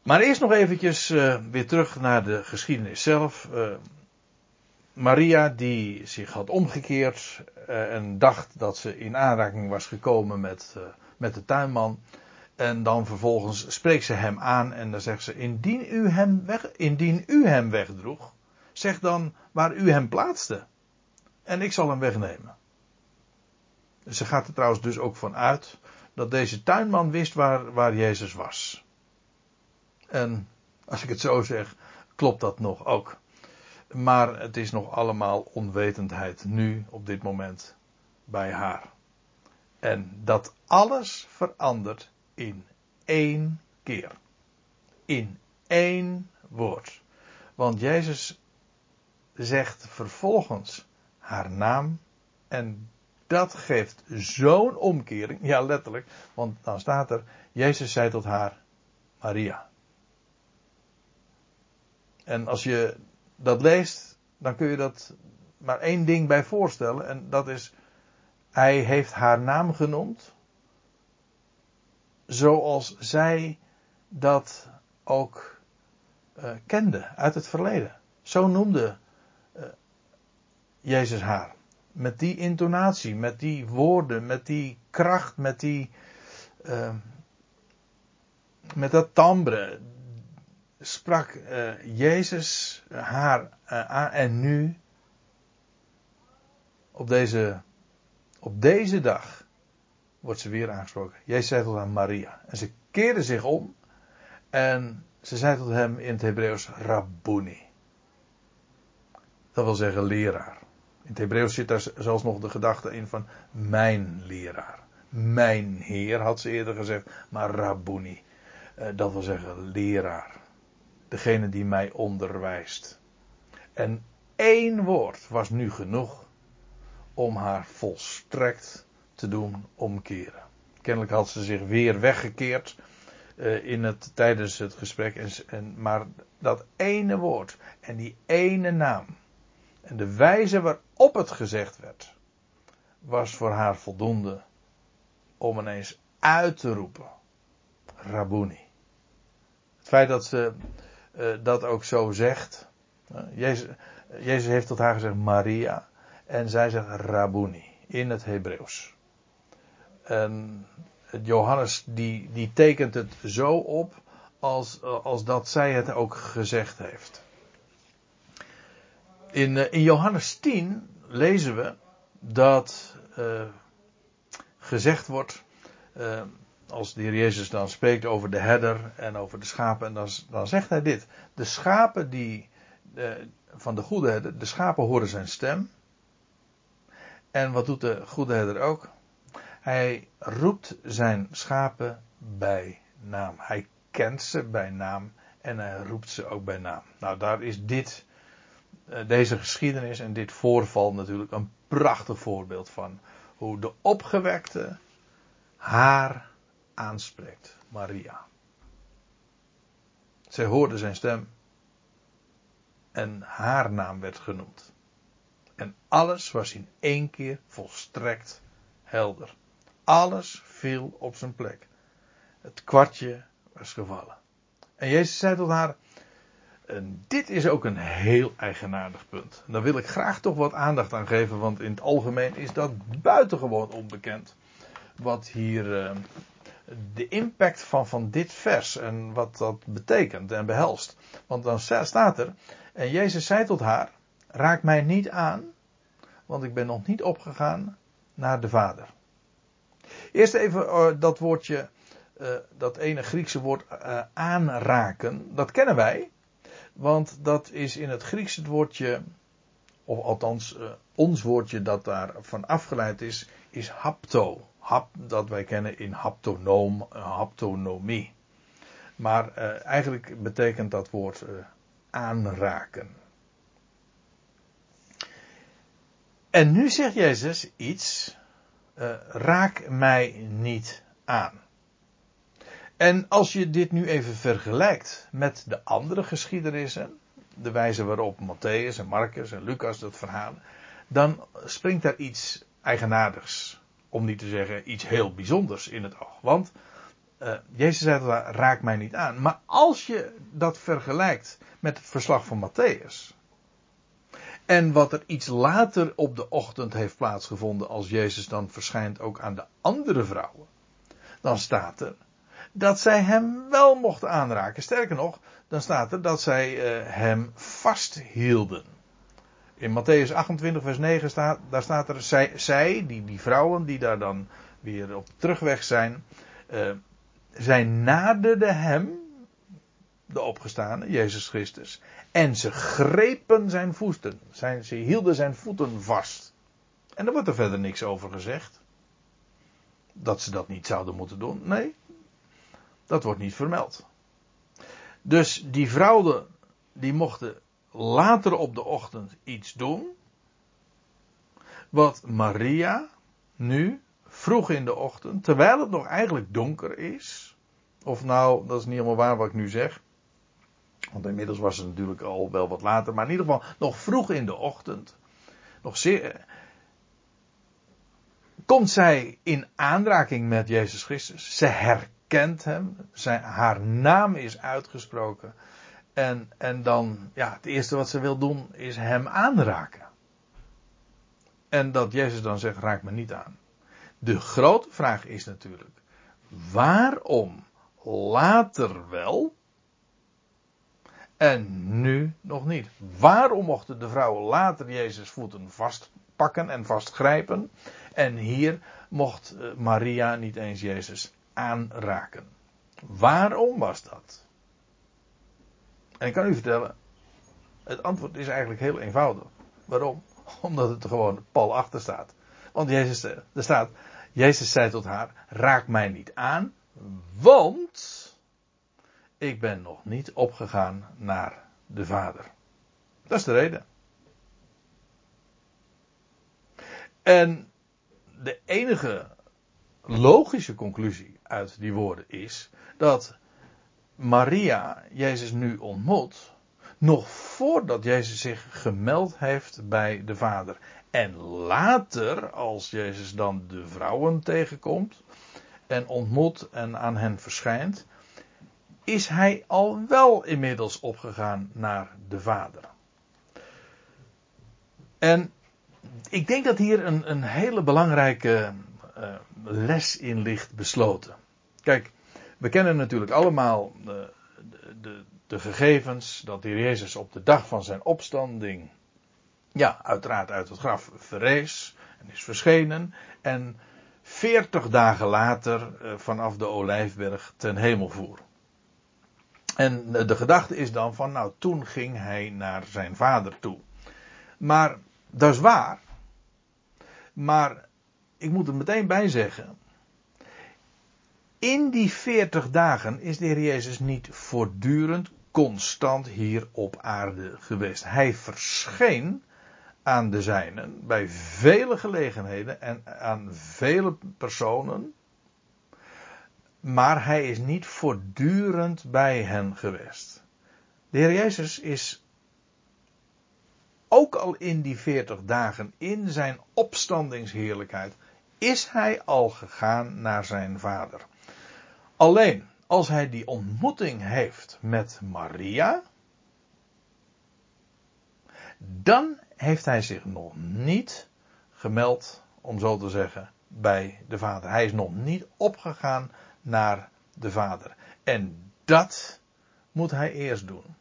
Maar eerst nog eventjes weer terug naar de geschiedenis zelf. Maria die zich had omgekeerd en dacht dat ze in aanraking was gekomen met, met de tuinman. En dan vervolgens spreekt ze hem aan en dan zegt ze: Indien u hem, weg, indien u hem wegdroeg, zeg dan waar u hem plaatste. En ik zal hem wegnemen. Ze gaat er trouwens dus ook van uit dat deze tuinman wist waar, waar Jezus was. En als ik het zo zeg, klopt dat nog ook. Maar het is nog allemaal onwetendheid nu, op dit moment, bij haar. En dat alles verandert in één keer. In één woord. Want Jezus zegt vervolgens haar naam. En dat geeft zo'n omkering. Ja, letterlijk. Want dan staat er: Jezus zei tot haar: Maria. En als je dat leest, dan kun je dat maar één ding bij voorstellen. En dat is: Hij heeft haar naam genoemd. Zoals zij dat ook uh, kende uit het verleden. Zo noemde Jezus haar. Met die intonatie, met die woorden, met die kracht, met die. Uh, met dat timbre. sprak uh, Jezus haar uh, aan. En nu. Op deze. Op deze dag. wordt ze weer aangesproken. Jezus zei tot haar Maria. En ze keerde zich om. En ze zei tot hem in het Hebreeuws Rabboni. Dat wil zeggen leraar. In het Hebreeuws zit daar zelfs nog de gedachte in van mijn leraar. Mijn heer had ze eerder gezegd, maar Rabboni. Eh, dat wil zeggen leraar. Degene die mij onderwijst. En één woord was nu genoeg om haar volstrekt te doen omkeren. Kennelijk had ze zich weer weggekeerd uh, in het, tijdens het gesprek. En, en, maar dat ene woord en die ene naam en de wijze waarop het gezegd werd, was voor haar voldoende om ineens uit te roepen. Rabuni. Het feit dat ze uh, dat ook zo zegt. Uh, Jezus, Jezus heeft tot haar gezegd Maria. En zij zegt Rabuni in het Hebreeuws. En Johannes die, die tekent het zo op als, als dat zij het ook gezegd heeft. In, eh, in Johannes 10 lezen we dat uh, gezegd wordt, uh, als de heer Jezus dan spreekt over de herder en over de schapen, en dan, dan zegt hij dit. De schapen die, van de goede herder, de schapen horen zijn stem. En wat doet de goede herder ook? Hij roept zijn schapen bij naam. Hij kent ze bij naam en hij roept ze ook bij naam. Nou, daar is dit, eh, deze geschiedenis en dit voorval natuurlijk een prachtig voorbeeld van. Hoe de opgewekte haar aanspreekt, Maria. Zij hoorde zijn stem en haar naam werd genoemd. En alles was in één keer volstrekt helder. Alles viel op zijn plek. Het kwartje was gevallen. En Jezus zei tot haar: en dit is ook een heel eigenaardig punt. Daar wil ik graag toch wat aandacht aan geven, want in het algemeen is dat buitengewoon onbekend. Wat hier uh, de impact van, van dit vers en wat dat betekent en behelst. Want dan staat er, en Jezus zei tot haar, raak mij niet aan, want ik ben nog niet opgegaan naar de Vader. Eerst even uh, dat woordje, uh, dat ene Griekse woord aanraken, dat kennen wij. Want dat is in het Grieks het woordje, of althans uh, ons woordje dat daarvan afgeleid is, is hapto. Hap, dat wij kennen in haptonoom, uh, haptonomie. Maar uh, eigenlijk betekent dat woord aanraken. En nu zegt Jezus iets, raak mij niet aan. En als je dit nu even vergelijkt met de andere geschiedenissen, de wijze waarop Matthäus en Marcus en Lucas dat verhalen, dan springt daar iets eigenaardigs, om niet te zeggen iets heel bijzonders in het oog. Want uh, Jezus zei dat raak mij niet aan. Maar als je dat vergelijkt met het verslag van Matthäus, en wat er iets later op de ochtend heeft plaatsgevonden als Jezus dan verschijnt ook aan de andere vrouwen, dan staat er dat zij hem wel mochten aanraken. Sterker nog, dan staat er dat zij uh, hem vasthielden. In Matthäus 28, vers 9 staat, daar staat er, zij, zij die, die vrouwen die daar dan weer op terugweg zijn, uh, zij naderden hem, de opgestane, Jezus Christus, en ze grepen zijn voeten. Ze hielden zijn voeten vast. En er wordt er verder niks over gezegd. Dat ze dat niet zouden moeten doen. Nee, dat wordt niet vermeld. Dus die vrouwen die mochten later op de ochtend iets doen. Wat Maria nu vroeg in de ochtend, terwijl het nog eigenlijk donker is. Of nou, dat is niet helemaal waar wat ik nu zeg. Want inmiddels was het natuurlijk al wel wat later. Maar in ieder geval nog vroeg in de ochtend. Nog zeer. Komt zij in aanraking met Jezus Christus. Ze herkent kent hem. Zijn, haar naam is uitgesproken. En, en dan, ja, het eerste wat ze wil doen is hem aanraken. En dat Jezus dan zegt, raak me niet aan. De grote vraag is natuurlijk, waarom later wel en nu nog niet? Waarom mochten de vrouwen later Jezus voeten vastpakken en vastgrijpen en hier mocht eh, Maria niet eens Jezus aanraken. Waarom was dat? En ik kan u vertellen, het antwoord is eigenlijk heel eenvoudig. Waarom? Omdat het er gewoon pal achter staat. Want Jezus, er staat, Jezus zei tot haar, raak mij niet aan, want ik ben nog niet opgegaan naar de Vader. Dat is de reden. En de enige logische conclusie uit die woorden is dat Maria Jezus nu ontmoet, nog voordat Jezus zich gemeld heeft bij de Vader. En later, als Jezus dan de vrouwen tegenkomt en ontmoet en aan hen verschijnt, is hij al wel inmiddels opgegaan naar de Vader. En ik denk dat hier een, een hele belangrijke uh, les in ligt besloten. Kijk, we kennen natuurlijk allemaal de, de, de, gegevens dat Heer Jezus op de dag van zijn opstanding, ja, uiteraard uit het graf verrees en is verschenen. En veertig dagen later uh, vanaf de Olijfberg ten hemel voer. En de gedachte is dan van, nou, toen ging hij naar zijn vader toe. Maar dat is waar. Maar ik moet er meteen bij zeggen. In die 40 dagen is de Heer Jezus niet voortdurend, constant hier op aarde geweest. Hij verscheen aan de zijnen bij vele gelegenheden en aan vele personen. Maar hij is niet voortdurend bij hen geweest. De Heer Jezus is ook al in die 40 dagen in zijn opstandingsheerlijkheid is hij al gegaan naar zijn vader. Alleen als hij die ontmoeting heeft met Maria, dan heeft hij zich nog niet gemeld, om zo te zeggen, bij de vader. Hij is nog niet opgegaan naar de vader. En dat moet hij eerst doen.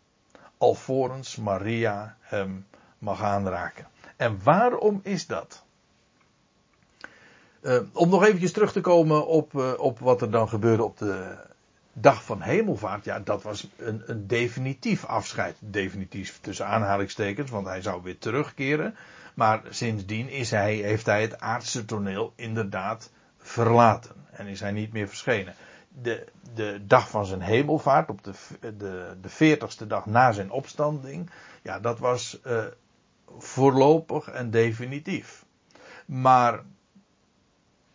Alvorens Maria hem mag aanraken. En waarom is dat? Uh, om nog eventjes terug te komen op, uh, op wat er dan gebeurde op de dag van hemelvaart. Ja, dat was een, een definitief afscheid. Definitief tussen aanhalingstekens, want hij zou weer terugkeren. Maar sindsdien is hij, heeft hij het aardse toneel inderdaad verlaten. En is hij niet meer verschenen. De, de dag van zijn hemelvaart, op de, de, de 40ste dag na zijn opstanding. Ja, dat was uh, voorlopig en definitief. Maar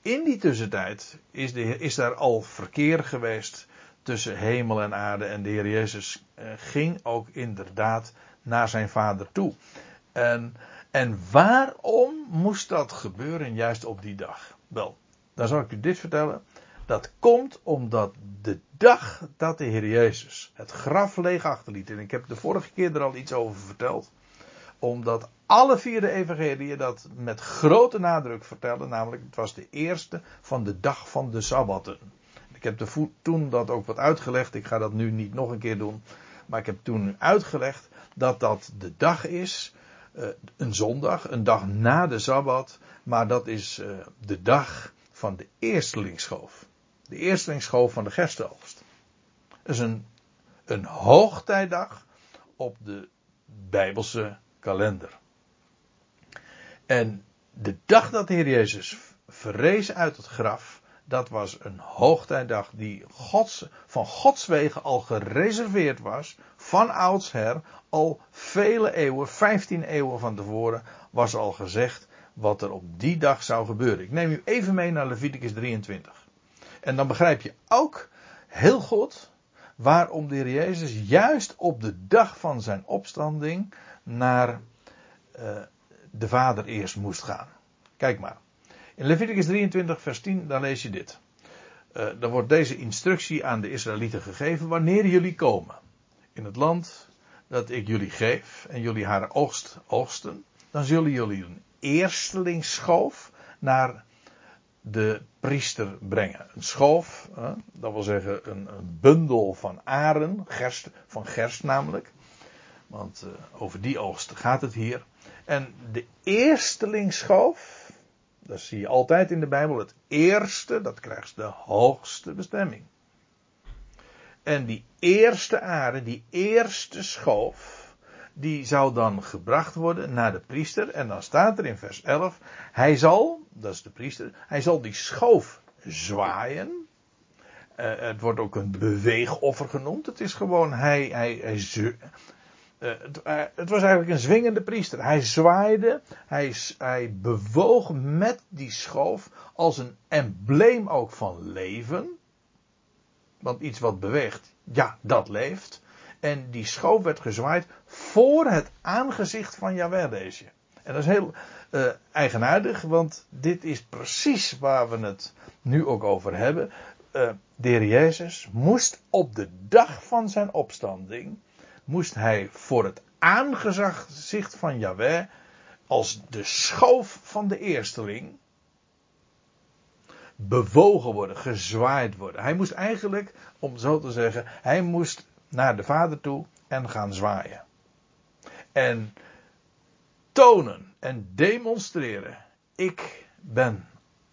in die tussentijd is, de, is daar al verkeer geweest tussen hemel en aarde. En de Heer Jezus eh, ging ook inderdaad naar zijn vader toe. En, en waarom moest dat gebeuren juist op die dag? Wel, dan zal ik u dit vertellen. Dat komt omdat de dag dat de Heer Jezus het graf leeg achterliet. En ik heb de vorige keer er al iets over verteld omdat alle vier de evangeliën dat met grote nadruk vertellen. Namelijk, het was de eerste van de dag van de Sabbatten. Ik heb toen dat ook wat uitgelegd. Ik ga dat nu niet nog een keer doen. Maar ik heb toen uitgelegd dat dat de dag is. Uh, een zondag, een dag na de Sabbat. Maar dat is uh, de dag van de eerstelingsschoof. De eerstelingsschoof van de gerstenoogst. Dat is een, een hoogtijdag op de Bijbelse kalender. En de dag dat de Heer Jezus verrees uit het graf, dat was een hoogtijdag die Gods, van Gods wegen al gereserveerd was, van oudsher, al vele eeuwen, 15 eeuwen van tevoren, was al gezegd wat er op die dag zou gebeuren. Ik neem u even mee naar Leviticus 23. En dan begrijp je ook heel goed waarom de Heer Jezus juist op de dag van zijn opstanding naar uh, de vader eerst moest gaan. Kijk maar. In Leviticus 23, vers 10, dan lees je dit. Uh, dan wordt deze instructie aan de Israëlieten gegeven wanneer jullie komen. In het land dat ik jullie geef en jullie haar oogst oogsten, dan zullen jullie een eerstelingsschoof naar de priester brengen. Een schoof, uh, dat wil zeggen een, een, bundel van aren, gerst, van gerst namelijk. Want uh, over die oogst gaat het hier. En de eerstelingsschoof, dat zie je altijd in de Bijbel, het eerste, dat krijgt de hoogste bestemming. En die eerste aarde, die eerste schoof, die zou dan gebracht worden naar de priester. En dan staat er in vers 11, hij zal, dat is de priester, hij zal die schoof zwaaien. Uh, het wordt ook een beweegoffer genoemd. Het is gewoon, hij, hij, het, uh, het, was eigenlijk een zwingende priester. Hij zwaaide, hij, hij bewoog met die schoof als een embleem ook van leven. Want iets wat beweegt, ja, dat leeft. En die schoof werd gezwaaid voor het aangezicht van Jawel deze. En dat is heel uh, eigenaardig, want dit is precies waar we het nu ook over hebben. de heer Jezus moest op de dag van zijn opstanding moest hij voor het aangezicht van Yahweh als de schoof van de eersteling bewogen worden, gezwaaid worden. Hij moest eigenlijk, om zo te zeggen, hij moest naar de vader toe en gaan zwaaien. En tonen en demonstreren. Ik ben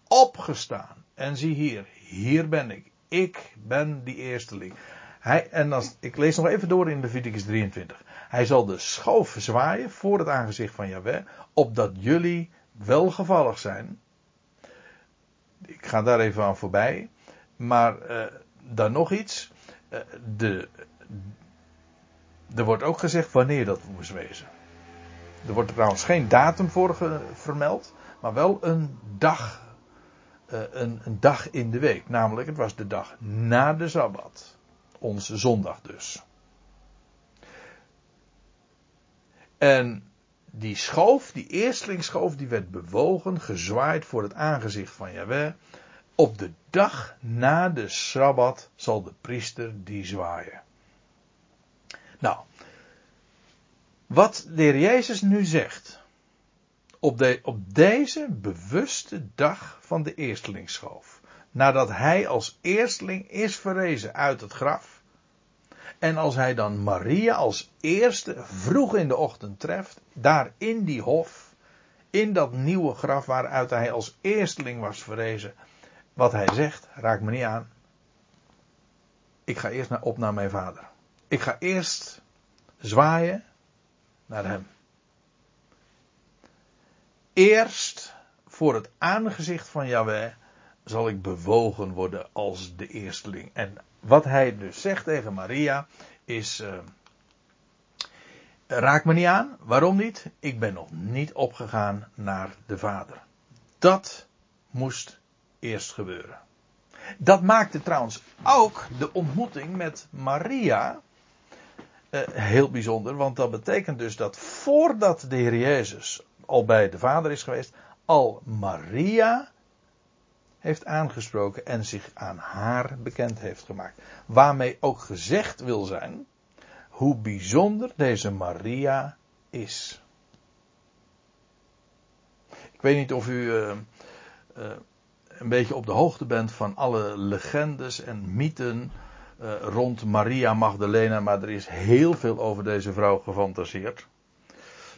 opgestaan. En zie hier, hier ben ik. Ik ben die eersteling. Hij, en als, ik lees nog even door in Leviticus 23. Hij zal de schoof zwaaien voor het aangezicht van Yahweh, opdat jullie welgevallig zijn. Ik ga daar even aan voorbij. Maar uh, dan nog iets. Uh, de, er wordt ook gezegd wanneer dat moest wezen. Er wordt trouwens geen datum voor vermeld, maar wel een dag. Uh, een, een, dag in de week. Namelijk, het was de dag na de Sabbat. Onze zondag dus. En die schoof, die eerstlingsschoof, die werd bewogen, gezwaaid voor het aangezicht van Jahweh. Op de dag na de Sabbat zal de priester die zwaaien. Nou, wat de heer Jezus nu zegt, op, de, op deze bewuste dag van de eerstlingsschoof, nadat hij als eersteling is verrezen uit het graf, en als hij dan Maria als eerste vroeg in de ochtend treft, daar in die hof, in dat nieuwe graf waaruit hij als eersteling was verrezen, wat hij zegt, raakt me niet aan. Ik ga eerst op naar mijn vader. Ik ga eerst zwaaien naar hem. Eerst voor het aangezicht van Yahweh zal ik bewogen worden als de eersteling. En wat hij dus zegt tegen Maria is. Uh, raak me niet aan. Waarom niet? Ik ben nog niet opgegaan naar de Vader. Dat moest eerst gebeuren. Dat maakte trouwens ook de ontmoeting met Maria uh, heel bijzonder, want dat betekent dus dat voordat de Heer Jezus al bij de Vader is geweest, al Maria heeft aangesproken en zich aan haar bekend heeft gemaakt. Waarmee ook gezegd wil zijn hoe bijzonder deze Maria is. Ik weet niet of u uh, uh, een beetje op de hoogte bent van alle legendes en mythen uh, rond Maria Magdalena, maar er is heel veel over deze vrouw gefantaseerd.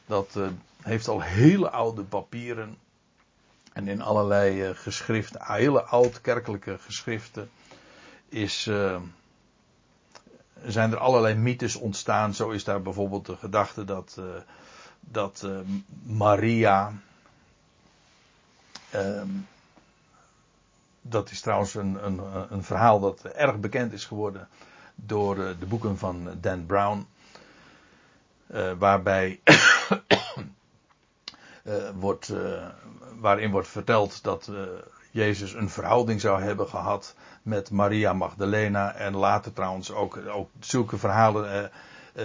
Dat heeft al hele oude papieren en in allerlei uh, geschriften, hele oud-kerkelijke geschriften, is, uh, zijn er allerlei mythes ontstaan. Zo is daar bijvoorbeeld de gedachte dat, uh, dat Maria. Ehm, dat is trouwens een, een, een, verhaal dat erg bekend is geworden door de boeken van Dan Brown. waarbij wordt, uh, waarin wordt verteld dat uh, Jezus een verhouding zou hebben gehad met Maria Magdalena. En later trouwens ook, ook zulke verhalen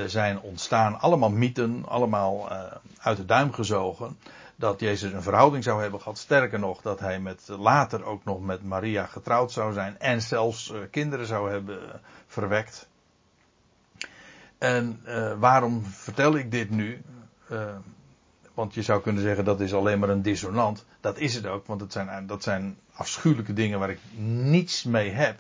zijn ontstaan. Allemaal mythen, allemaal uit de duim gezogen. Dat Jezus een verhouding zou hebben gehad. Sterker nog, dat hij met, later ook nog met Maria getrouwd zou zijn. En zelfs kinderen zou hebben verwekt. En waarom vertel ik dit nu? Want je zou kunnen zeggen dat is alleen maar een dissonant. Dat is het ook, want het zijn, dat zijn afschuwelijke dingen waar ik niets mee heb.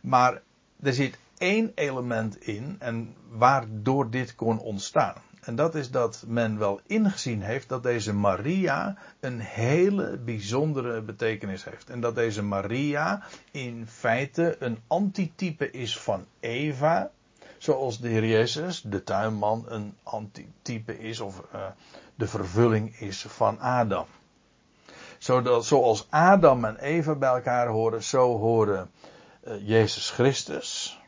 Maar er zit één element in en waardoor dit kon ontstaan. En dat is dat men wel ingezien heeft dat deze Maria een hele bijzondere betekenis heeft. En dat deze Maria in feite een antitype is van Eva. Zoals de Heer Jezus, de tuinman, een antitype is of uh, de vervulling is van Adam. Zodat, zoals Adam en Eva bij elkaar horen, zo horen uh, Jezus Christus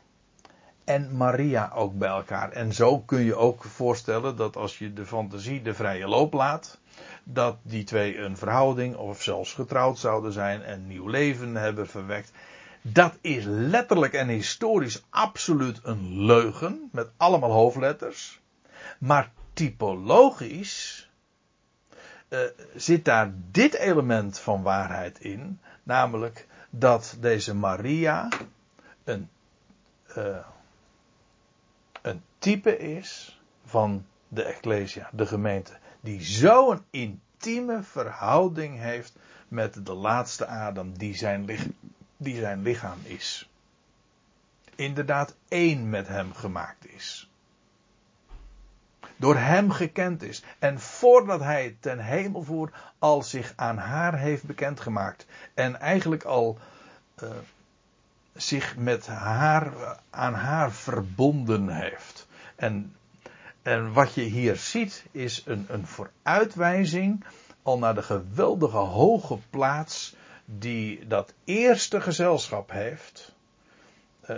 en Maria ook bij elkaar. En zo kun je ook voorstellen dat als je de fantasie de vrije loop laat, dat die twee een verhouding of zelfs getrouwd zouden zijn en nieuw leven hebben verwekt. Dat is letterlijk en historisch absoluut een leugen, met allemaal hoofdletters. Maar typologisch uh, zit daar dit element van waarheid in, namelijk dat deze Maria een, uh, een type is van de Ecclesia, de gemeente, die zo'n intieme verhouding heeft met de laatste Adam die zijn, die zijn lichaam is. Inderdaad één met hem gemaakt is door hem gekend is. En voordat hij ten hemel voert, al zich aan haar heeft bekendgemaakt. En eigenlijk al uh, zich met haar, aan haar verbonden heeft. En, en wat je hier ziet is een, een vooruitwijzing al naar de geweldige hoge plaats die dat eerste gezelschap heeft, eh,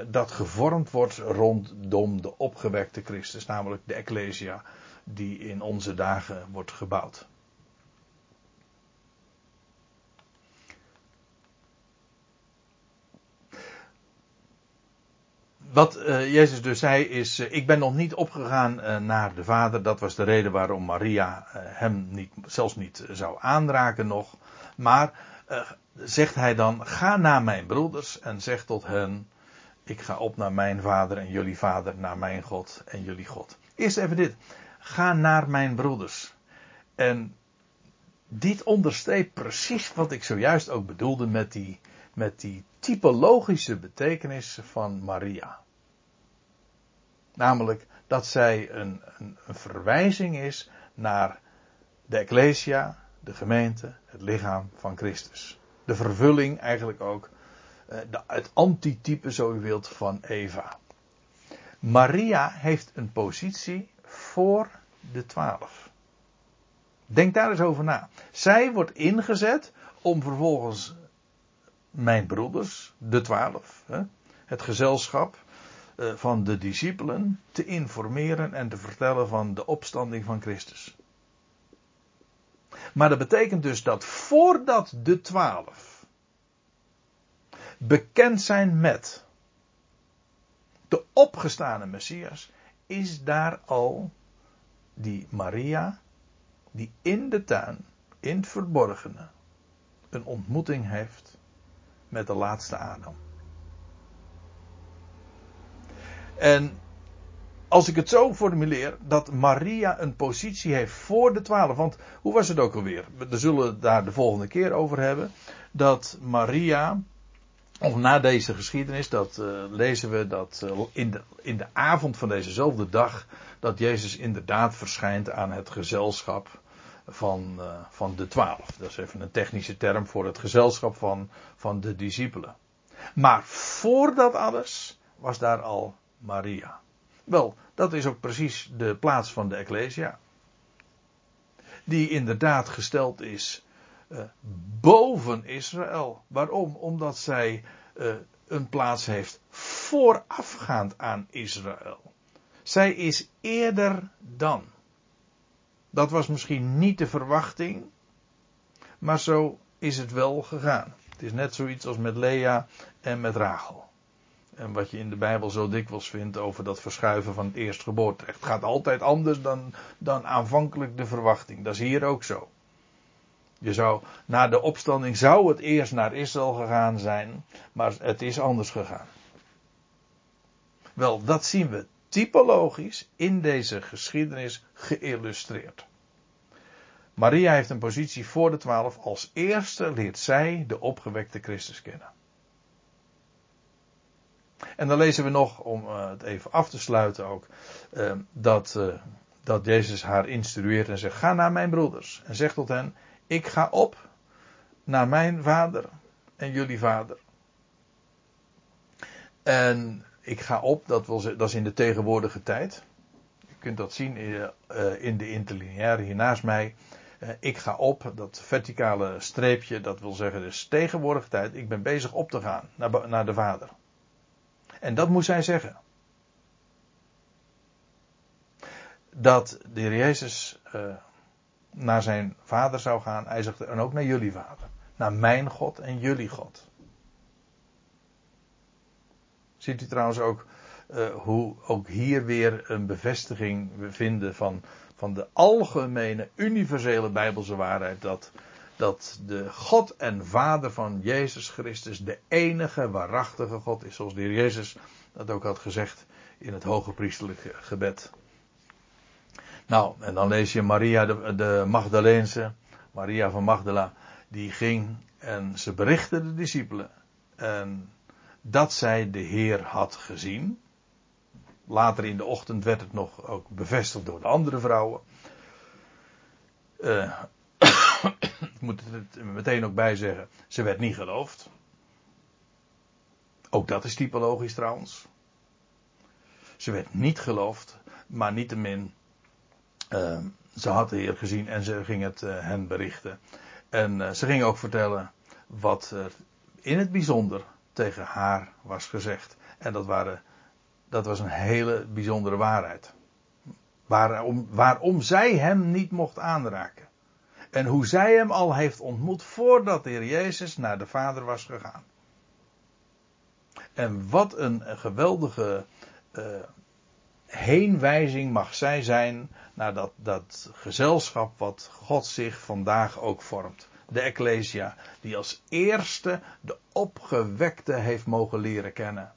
dat gevormd wordt rondom de opgewekte Christus, namelijk de Ecclesia, die in onze dagen wordt gebouwd. wat uh, Jezus dus zei is, uh, ik ben nog niet opgegaan naar de Vader. Dat was de reden waarom Maria hem niet, zelfs niet zou aanraken nog. Maar zegt hij dan, ga naar mijn broeders en zeg tot hen, ik ga op naar mijn Vader en jullie Vader, naar mijn God en jullie God. Eerst even dit, ga naar mijn broeders. En dit onderstreept precies wat ik zojuist ook bedoelde met die, met die typologische betekenis van Maria. Namelijk dat zij een, een, een verwijzing is naar de Ecclesia, de gemeente, het lichaam van Christus. De vervulling eigenlijk ook, het antitype zo u wilt van Eva. Maria heeft een positie voor de twaalf. Denk daar eens over na. Zij wordt ingezet om vervolgens mijn broeders, de twaalf, het gezelschap, eh, van de discipelen te informeren en te vertellen van de opstanding van Christus. Maar dat betekent dus dat voordat de twaalf bekend zijn met de opgestane Messias, is daar al die Maria, die in de tuin, in het verborgene, een ontmoeting heeft met de laatste Adam. En als ik het zo formuleer, dat Maria een positie heeft voor de twaalf. Want hoe was het ook alweer? We zullen het daar de volgende keer over hebben. Dat Maria, of na deze geschiedenis, dat uh, lezen we dat uh, in, de, in de avond van dezezelfde dag, dat Jezus inderdaad verschijnt aan het gezelschap van, uh, van de twaalf. Dat is even een technische term voor het gezelschap van, van de discipelen. Maar voor dat alles was daar al Maria. Wel, dat is ook precies de plaats van de Ecclesia. Die inderdaad gesteld is uh, boven Israël. Waarom? Omdat zij uh, een plaats heeft voorafgaand aan Israël. Zij is eerder dan. Dat was misschien niet de verwachting, maar zo is het wel gegaan. Het is net zoiets als met Lea en met Rachel. En wat je in de Bijbel zo dikwijls vindt over dat verschuiven van het eerstgeboorterecht. Het gaat altijd anders dan, dan aanvankelijk de verwachting. Dat is hier ook zo. Je zou, na de opstanding zou het eerst naar Israël gegaan zijn, maar het is anders gegaan. Wel, dat zien we typologisch in deze geschiedenis geïllustreerd. Maria heeft een positie voor de twaalf. Als eerste leert zij de opgewekte Christus kennen. En dan lezen we nog, om uh, het even af te sluiten ook, uh, dat, uh, dat Jezus haar instrueert en zegt: Ga naar mijn broeders en zeg tot hen: Ik ga op naar mijn vader en jullie vader. En ik ga op, dat, zeggen, dat is in de tegenwoordige tijd. Je kunt dat zien in, in de interlineaire hier naast mij. ik ga op, dat verticale streepje, dat wil zeggen dus tegenwoordige tijd. Ik ben bezig op te gaan naar, naar de vader. En dat moest hij zeggen. Dat de heer Jezus naar zijn vader zou gaan. Hij zegt, en ook naar jullie vader. Naar mijn God en jullie God. Ziet u trouwens ook uh, hoe ook hier weer een bevestiging we vinden van, van de algemene, universele Bijbelse waarheid. Dat dat de God en Vader van Jezus Christus de enige waarachtige God is. Zoals de heer Jezus dat ook had gezegd in het hoge priesterlijke gebed. Nou, en dan lees je Maria de, de Magdaleense, Maria van Magdala, die ging en ze berichtte de discipelen en dat zij de Heer had gezien. Later in de ochtend werd het nog ook bevestigd door de andere vrouwen. Uh, ik moet het meteen ook bij zeggen, ze werd niet geloofd. Ook dat is typologisch trouwens. Ze werd niet geloofd, maar niettemin uh, ze had de Heer gezien en ze ging het uh, hen berichten. En uh, ze ging ook vertellen wat er in het bijzonder tegen haar was gezegd. En dat, waren, dat was een hele bijzondere waarheid. Waarom, waarom zij hem niet mocht aanraken. En hoe zij hem al heeft ontmoet voordat de Heer Jezus naar de Vader was gegaan. En wat een geweldige uh, heenwijzing mag zij zijn naar dat, dat gezelschap wat God zich vandaag ook vormt. De Ecclesia, die als eerste de opgewekte heeft mogen leren kennen.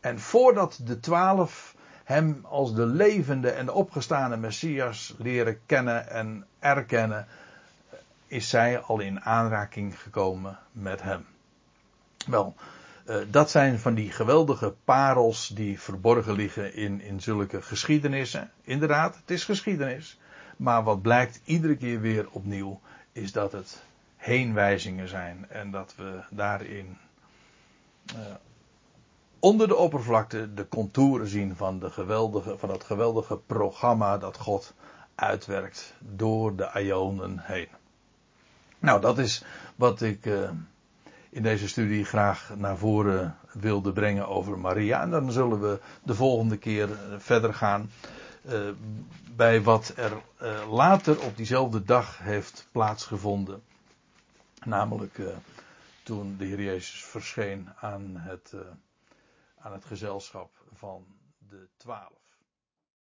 En voordat de twaalf hem als de levende en opgestane Messias leren kennen en erkennen, is zij al in aanraking gekomen met hem. Wel, dat zijn van die geweldige parels die verborgen liggen in, in zulke geschiedenissen. Inderdaad, het is geschiedenis. Maar wat blijkt iedere keer weer opnieuw, is dat het heenwijzingen zijn. En dat we daarin uh, onder de oppervlakte de contouren zien van, de geweldige, van het geweldige programma dat God uitwerkt door de Ionen heen. Nou, dat is wat ik uh, in deze studie graag naar voren wilde brengen over Maria. En dan zullen we de volgende keer verder gaan uh, bij wat er uh, later op diezelfde dag heeft plaatsgevonden. Namelijk toen de Heer Jezus verscheen aan het aan het gezelschap van de twaalf.